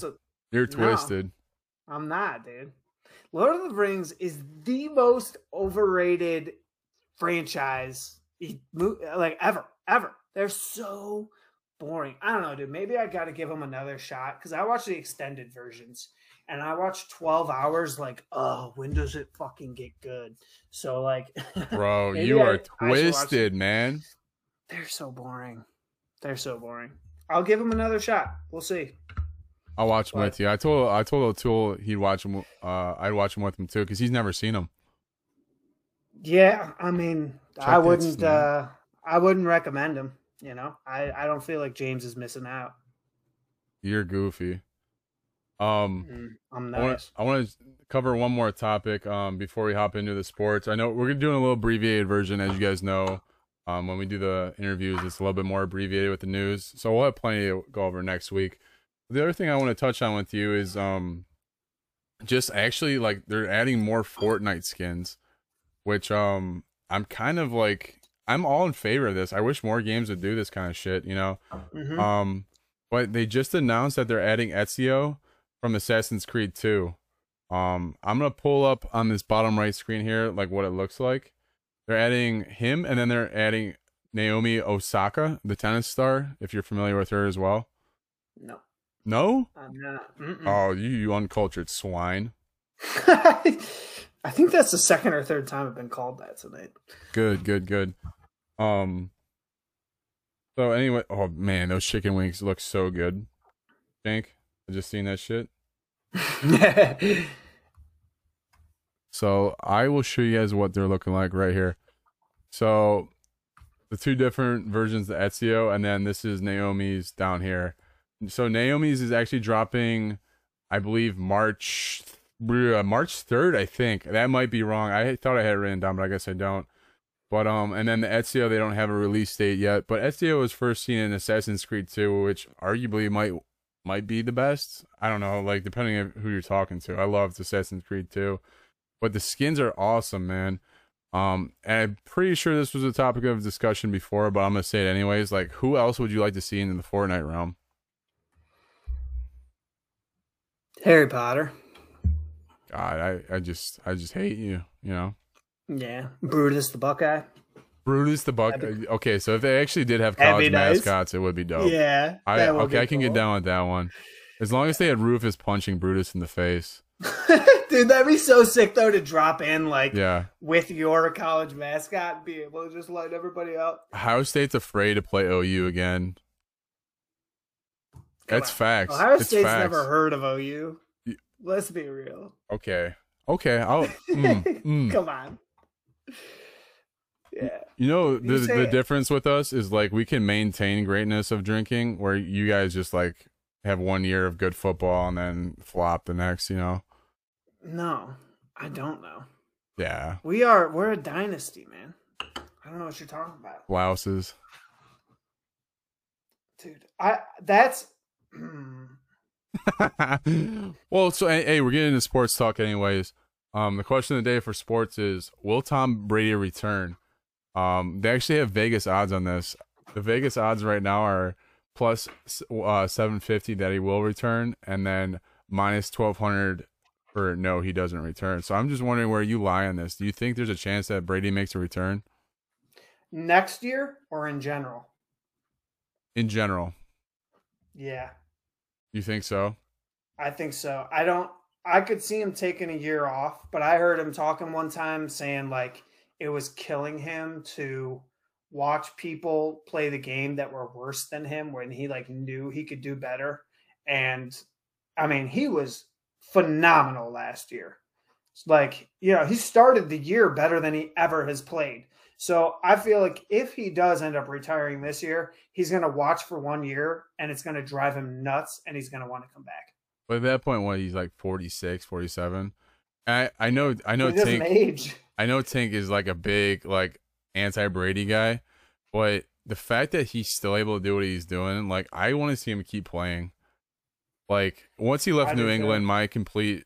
You're twisted. No, I'm not, dude. Lord of the Rings is the most overrated franchise like ever, ever. They're so boring. I don't know, dude. Maybe I got to give them another shot because I watched the extended versions and I watched 12 hours, like, oh, when does it fucking get good? So, like, bro, you are I, twisted, man. They're so boring. They're so boring. I'll give them another shot. We'll see. I'll watch them with you. I told I told O'Toole he'd watch them. Uh, I'd watch them with him too because he's never seen them. Yeah, I mean, Check I wouldn't. Uh, I wouldn't recommend him. You know, I I don't feel like James is missing out. You're goofy. Um, mm, I'm nice. I want to cover one more topic um, before we hop into the sports. I know we're gonna doing a little abbreviated version, as you guys know. Um, when we do the interviews, it's a little bit more abbreviated with the news, so we'll have plenty to go over next week. The other thing I want to touch on with you is um, just actually like they're adding more Fortnite skins, which um, I'm kind of like I'm all in favor of this. I wish more games would do this kind of shit, you know. Mm-hmm. Um, but they just announced that they're adding Ezio from Assassin's Creed 2. Um, I'm gonna pull up on this bottom right screen here, like what it looks like. They're adding him, and then they're adding Naomi Osaka, the tennis star. If you're familiar with her as well. No. No. I'm not. Mm-mm. Oh, you, you uncultured swine. I think that's the second or third time I've been called that tonight. Good, good, good. Um. So anyway, oh man, those chicken wings look so good. Think. I just seen that shit. so I will show you guys what they're looking like right here. So the two different versions of Ezio, and then this is Naomi's down here. So Naomi's is actually dropping I believe March uh, March third. I think that might be wrong. I thought I had it written down, but I guess I don't. But um, and then the Ezio, they don't have a release date yet. But Ezio was first seen in Assassin's Creed 2, which arguably might might be the best. I don't know, like depending on who you're talking to. I loved Assassin's Creed 2, but the skins are awesome, man. Um, and I'm pretty sure this was a topic of discussion before, but I'm gonna say it anyways. Like, who else would you like to see in the Fortnite realm? Harry Potter. God, I, I just I just hate you, you know. Yeah, Brutus the Buckeye. Brutus the Buck. Okay, so if they actually did have college mascots, it would be dope. Yeah. I, okay, I can cool. get down with that one. As long as they had Rufus punching Brutus in the face. Dude, that'd be so sick though to drop in like yeah with your college mascot and be able to just light everybody up. Ohio State's afraid to play OU again. Come That's on. facts. Ohio it's State's facts. never heard of OU. Let's be real. Okay. Okay. I'll mm, mm. come on. Yeah. You know the the it. difference with us is like we can maintain greatness of drinking where you guys just like have one year of good football and then flop the next, you know. No, I don't know. Yeah. We are we're a dynasty, man. I don't know what you're talking about. Blouses. Dude, I that's well, so hey, we're getting into sports talk anyways. Um, the question of the day for sports is: Will Tom Brady return? Um, they actually have Vegas odds on this. The Vegas odds right now are plus uh, 750 that he will return, and then minus 1200 for no, he doesn't return. So I'm just wondering where you lie on this. Do you think there's a chance that Brady makes a return next year or in general? In general. Yeah. You think so? I think so. I don't. I could see him taking a year off, but I heard him talking one time saying like it was killing him to watch people play the game that were worse than him when he like knew he could do better. And I mean, he was phenomenal last year. It's like, you know, he started the year better than he ever has played. So I feel like if he does end up retiring this year, he's going to watch for one year and it's going to drive him nuts and he's going to want to come back. But at that point, when he's like 46, 47, I, I know, I know, age. I know Tink is like a big, like anti Brady guy, but the fact that he's still able to do what he's doing, like I want to see him keep playing. Like once he left I New England, my complete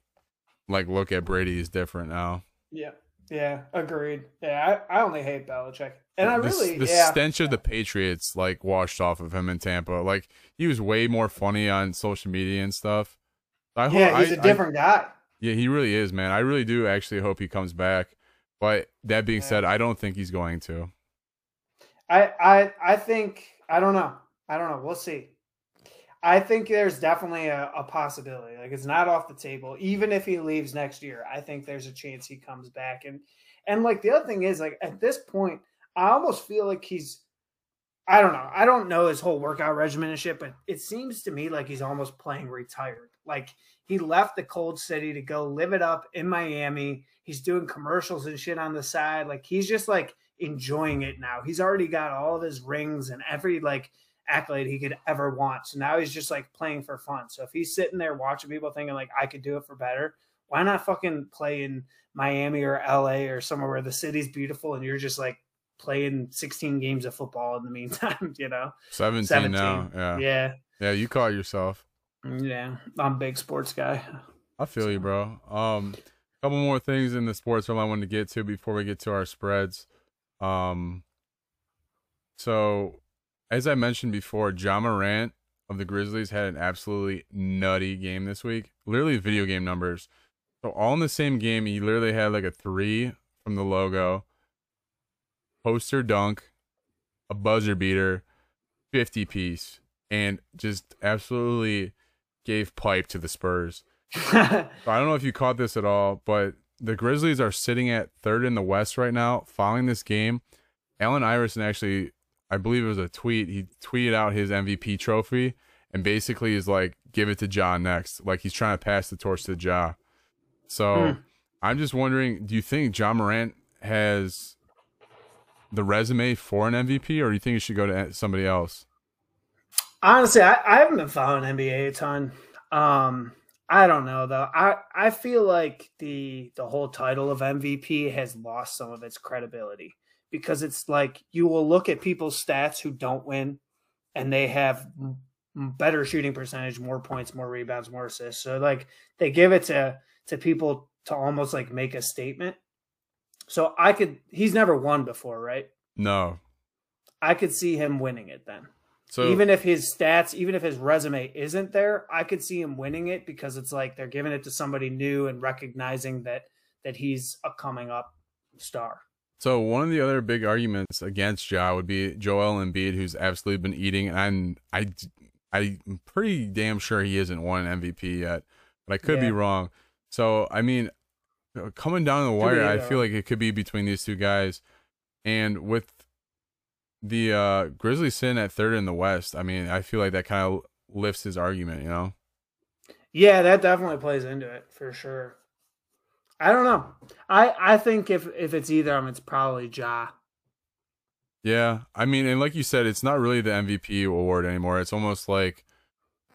like look at Brady is different now. Yeah. Yeah, agreed. Yeah, I, I only hate Belichick, and I the, really the yeah. stench of the Patriots like washed off of him in Tampa. Like he was way more funny on social media and stuff. I yeah, hope, he's I, a different I, guy. Yeah, he really is, man. I really do actually hope he comes back. But that being yeah. said, I don't think he's going to. I I I think I don't know. I don't know. We'll see. I think there's definitely a, a, possibility. Like it's not off the table. Even if he leaves next year, I think there's a chance he comes back. And and like the other thing is like at this point, I almost feel like he's I don't know. I don't know his whole workout regimen and shit, but it seems to me like he's almost playing retired. Like he left the cold city to go live it up in Miami. He's doing commercials and shit on the side. Like he's just like enjoying it now. He's already got all of his rings and every like accolade he could ever want. So now he's just like playing for fun. So if he's sitting there watching people thinking like I could do it for better, why not fucking play in Miami or LA or somewhere where the city's beautiful and you're just like playing 16 games of football in the meantime, you know? 17, 17. now. Yeah. Yeah. Yeah, you call yourself. Yeah, I'm a big sports guy. I feel you, bro. Um, a couple more things in the sports realm I wanted to get to before we get to our spreads. Um, so as I mentioned before, Ja Morant of the Grizzlies had an absolutely nutty game this week. Literally video game numbers. So all in the same game, he literally had like a three from the logo, poster dunk, a buzzer beater, 50 piece, and just absolutely gave pipe to the Spurs. so I don't know if you caught this at all, but the Grizzlies are sitting at third in the West right now. Following this game, Allen Iverson actually, I believe it was a tweet. He tweeted out his MVP trophy and basically is like, "Give it to John next." Like he's trying to pass the torch to Ja. So hmm. I'm just wondering, do you think Ja Morant has the resume for an MVP, or do you think it should go to somebody else? Honestly, I, I haven't been following NBA a ton. Um, I don't know though. I I feel like the the whole title of MVP has lost some of its credibility because it's like you will look at people's stats who don't win and they have better shooting percentage, more points, more rebounds, more assists. So like they give it to to people to almost like make a statement. So I could he's never won before, right? No. I could see him winning it then. So even if his stats, even if his resume isn't there, I could see him winning it because it's like they're giving it to somebody new and recognizing that that he's a coming up star. So one of the other big arguments against Ja would be Joel Embiid, who's absolutely been eating, and I, I, I'm pretty damn sure he isn't won MVP yet, but I could yeah. be wrong. So I mean, coming down the wire, I feel like it could be between these two guys, and with the uh, Grizzlies sitting at third in the West, I mean, I feel like that kind of lifts his argument, you know. Yeah, that definitely plays into it for sure. I don't know. I I think if if it's either of them, it's probably Ja. Yeah, I mean, and like you said, it's not really the MVP award anymore. It's almost like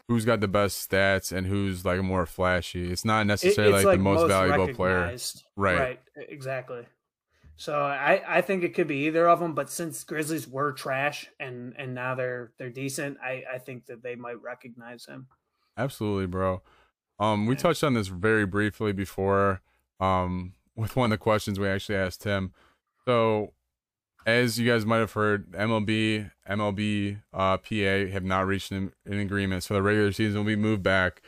who's got the best stats and who's like more flashy. It's not necessarily it, it's like, like, the most, most valuable player. Right. Right. Exactly. So I, I think it could be either of them, but since Grizzlies were trash and and now they're they're decent, I I think that they might recognize him. Absolutely, bro. Um, we touched on this very briefly before um, with one of the questions we actually asked him. So, as you guys might have heard, MLB, MLB, uh, PA have not reached an, an, agreement, so the regular season will be moved back.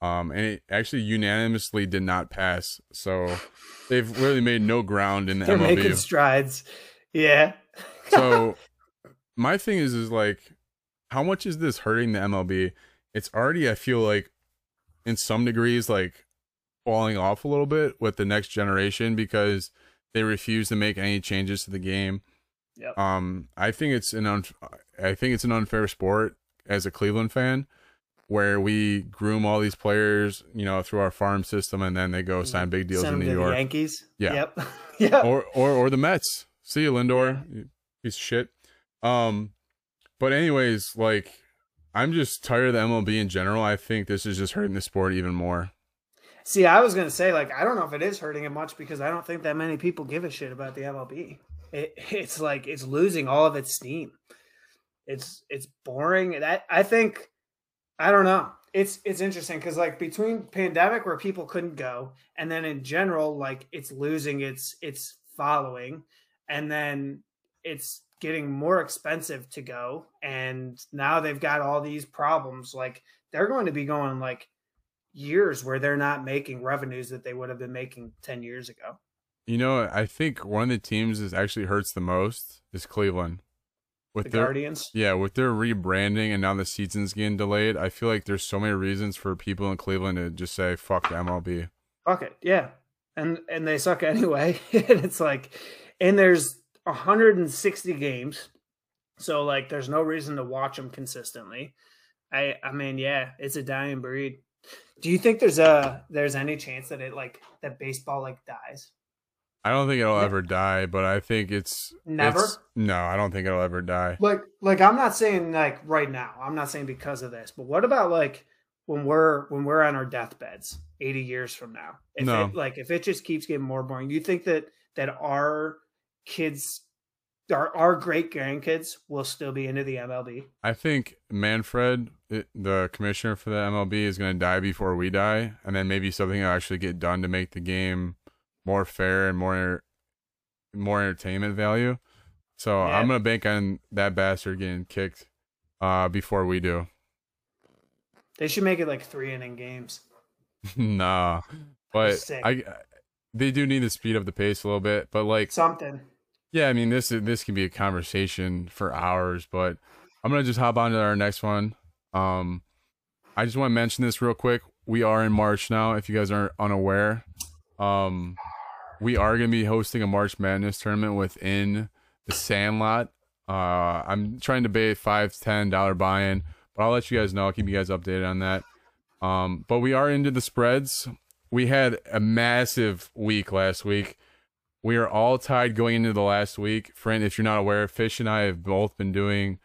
Um, and it actually unanimously did not pass. So they've really made no ground in the They're MLB. making strides. Yeah. so my thing is, is like, how much is this hurting the MLB? It's already, I feel like, in some degrees, like falling off a little bit with the next generation because they refuse to make any changes to the game. Yep. Um, I think it's an un- I think it's an unfair sport as a Cleveland fan, where we groom all these players, you know, through our farm system, and then they go sign big deals in New York. Yankees. Yeah. Yep. yeah. Or or or the Mets. See you, Lindor. Yeah. Piece of shit. Um, but anyways, like, I'm just tired of the MLB in general. I think this is just hurting the sport even more. See, I was gonna say like I don't know if it is hurting it much because I don't think that many people give a shit about the MLB. It, it's like it's losing all of its steam. It's it's boring. That I think I don't know. It's it's interesting because like between pandemic where people couldn't go, and then in general like it's losing its its following, and then it's getting more expensive to go, and now they've got all these problems. Like they're going to be going like years where they're not making revenues that they would have been making 10 years ago. You know, I think one of the teams that actually hurts the most is Cleveland. With the their, Guardians? Yeah, with their rebranding and now the season's getting delayed, I feel like there's so many reasons for people in Cleveland to just say fuck the MLB. Fuck it. Yeah. And and they suck anyway. and it's like and there's 160 games. So like there's no reason to watch them consistently. I I mean, yeah, it's a dying breed. Do you think there's a there's any chance that it like that baseball like dies? I don't think it'll ever die, but I think it's never. It's, no, I don't think it'll ever die. Like, like I'm not saying like right now. I'm not saying because of this, but what about like when we're when we're on our deathbeds, 80 years from now? If no. It, like if it just keeps getting more boring, you think that that our kids our, our great grandkids will still be into the MLB. I think Manfred, the commissioner for the MLB, is going to die before we die, and then maybe something will actually get done to make the game more fair and more more entertainment value. So yeah. I'm going to bank on that bastard getting kicked uh, before we do. They should make it like three inning games. nah, but I they do need to speed up the pace a little bit. But like something yeah, I mean this this can be a conversation for hours, but I'm gonna just hop on to our next one. Um, I just want to mention this real quick. We are in March now. If you guys aren't unaware, um, we are gonna be hosting a March Madness tournament within the Sandlot. Uh, I'm trying to bait five ten dollar buy-in, but I'll let you guys know. I'll keep you guys updated on that. Um, but we are into the spreads. We had a massive week last week. We are all tied going into the last week. Friend, if you're not aware, Fish and I have both been doing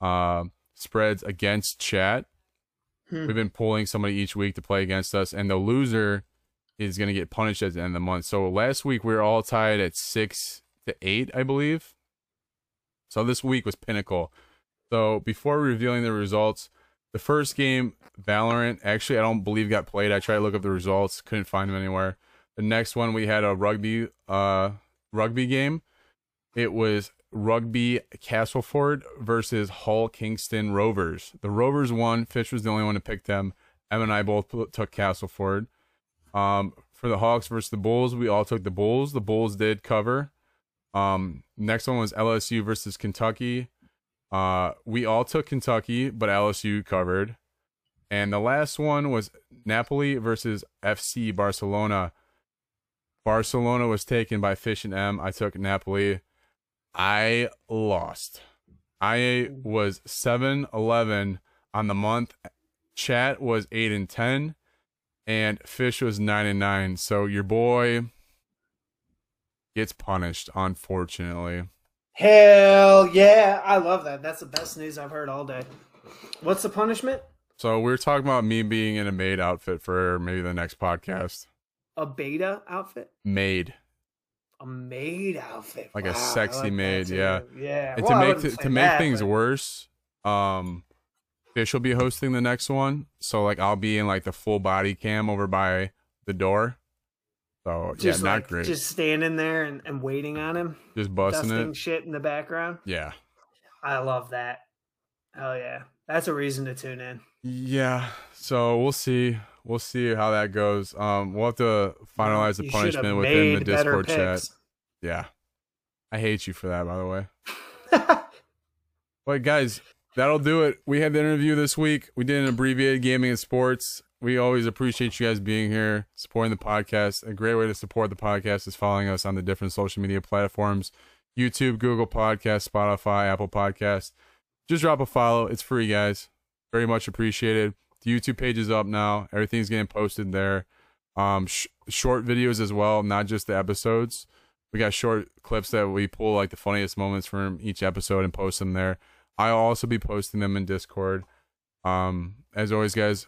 uh, spreads against chat. Hmm. We've been pulling somebody each week to play against us, and the loser is going to get punished at the end of the month. So last week we were all tied at six to eight, I believe. So this week was Pinnacle. So before revealing the results, the first game, Valorant, actually I don't believe got played. I tried to look up the results, couldn't find them anywhere. The next one we had a rugby uh rugby game. It was Rugby Castleford versus Hull Kingston Rovers. The Rovers won. Fish was the only one to pick them. Em and I both took Castleford. Um, for the Hawks versus the Bulls, we all took the Bulls. The Bulls did cover. Um, next one was LSU versus Kentucky. Uh, we all took Kentucky, but LSU covered. And the last one was Napoli versus FC Barcelona. Barcelona was taken by Fish and M. I took Napoli. I lost. I was 7 11 on the month. Chat was 8 and 10. And Fish was 9 and 9. So your boy gets punished, unfortunately. Hell yeah. I love that. That's the best news I've heard all day. What's the punishment? So we are talking about me being in a maid outfit for maybe the next podcast. A beta outfit? Maid. A maid outfit. Like wow, a sexy like maid, yeah. Yeah. And well, to make to, to make that, things but... worse, um Fish will be hosting the next one. So like I'll be in like the full body cam over by the door. So just yeah, like, not great. Just standing there and, and waiting on him. Just busting it. shit in the background. Yeah. I love that. Oh yeah. That's a reason to tune in. Yeah. So we'll see. We'll see how that goes. Um we'll have to finalize the you punishment within the Discord chat. Yeah. I hate you for that, by the way. but guys, that'll do it. We had the interview this week. We did an abbreviated gaming and sports we always appreciate you guys being here, supporting the podcast. A great way to support the podcast is following us on the different social media platforms YouTube, Google Podcast, Spotify, Apple Podcast. Just drop a follow. It's free, guys. Very much appreciated. The YouTube page is up now. Everything's getting posted there. Um, sh- short videos as well, not just the episodes. We got short clips that we pull like the funniest moments from each episode and post them there. I'll also be posting them in Discord. Um, as always, guys,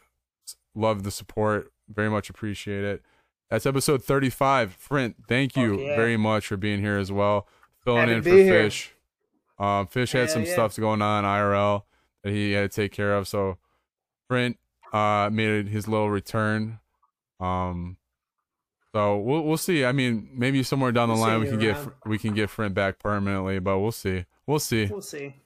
Love the support. Very much appreciate it. That's episode 35. Frint, thank you yeah. very much for being here as well. Filling in for here. Fish. Um, Fish had some yeah. stuff going on IRL that he had to take care of. So Frint uh, made his little return. Um, so we'll we'll see. I mean, maybe somewhere down the we'll line we can around. get we can get Frint back permanently, but we'll see. We'll see. We'll see.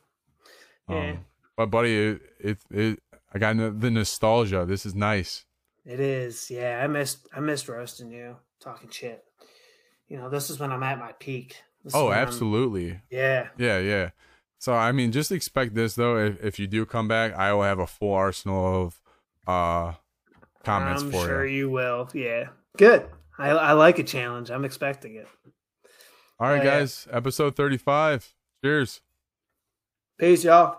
Yeah. Um, but buddy, it, it, it I got the nostalgia. This is nice. It is. Yeah, I missed I missed roasting you, talking shit. You know, this is when I'm at my peak. This oh, absolutely. I'm, yeah. Yeah, yeah. So I mean, just expect this though. If, if you do come back, I will have a full arsenal of uh comments for you. I'm for sure you. you will. Yeah. Good. I I like a challenge. I'm expecting it. All right, guys. Yeah. Episode 35. Cheers. Peace, y'all.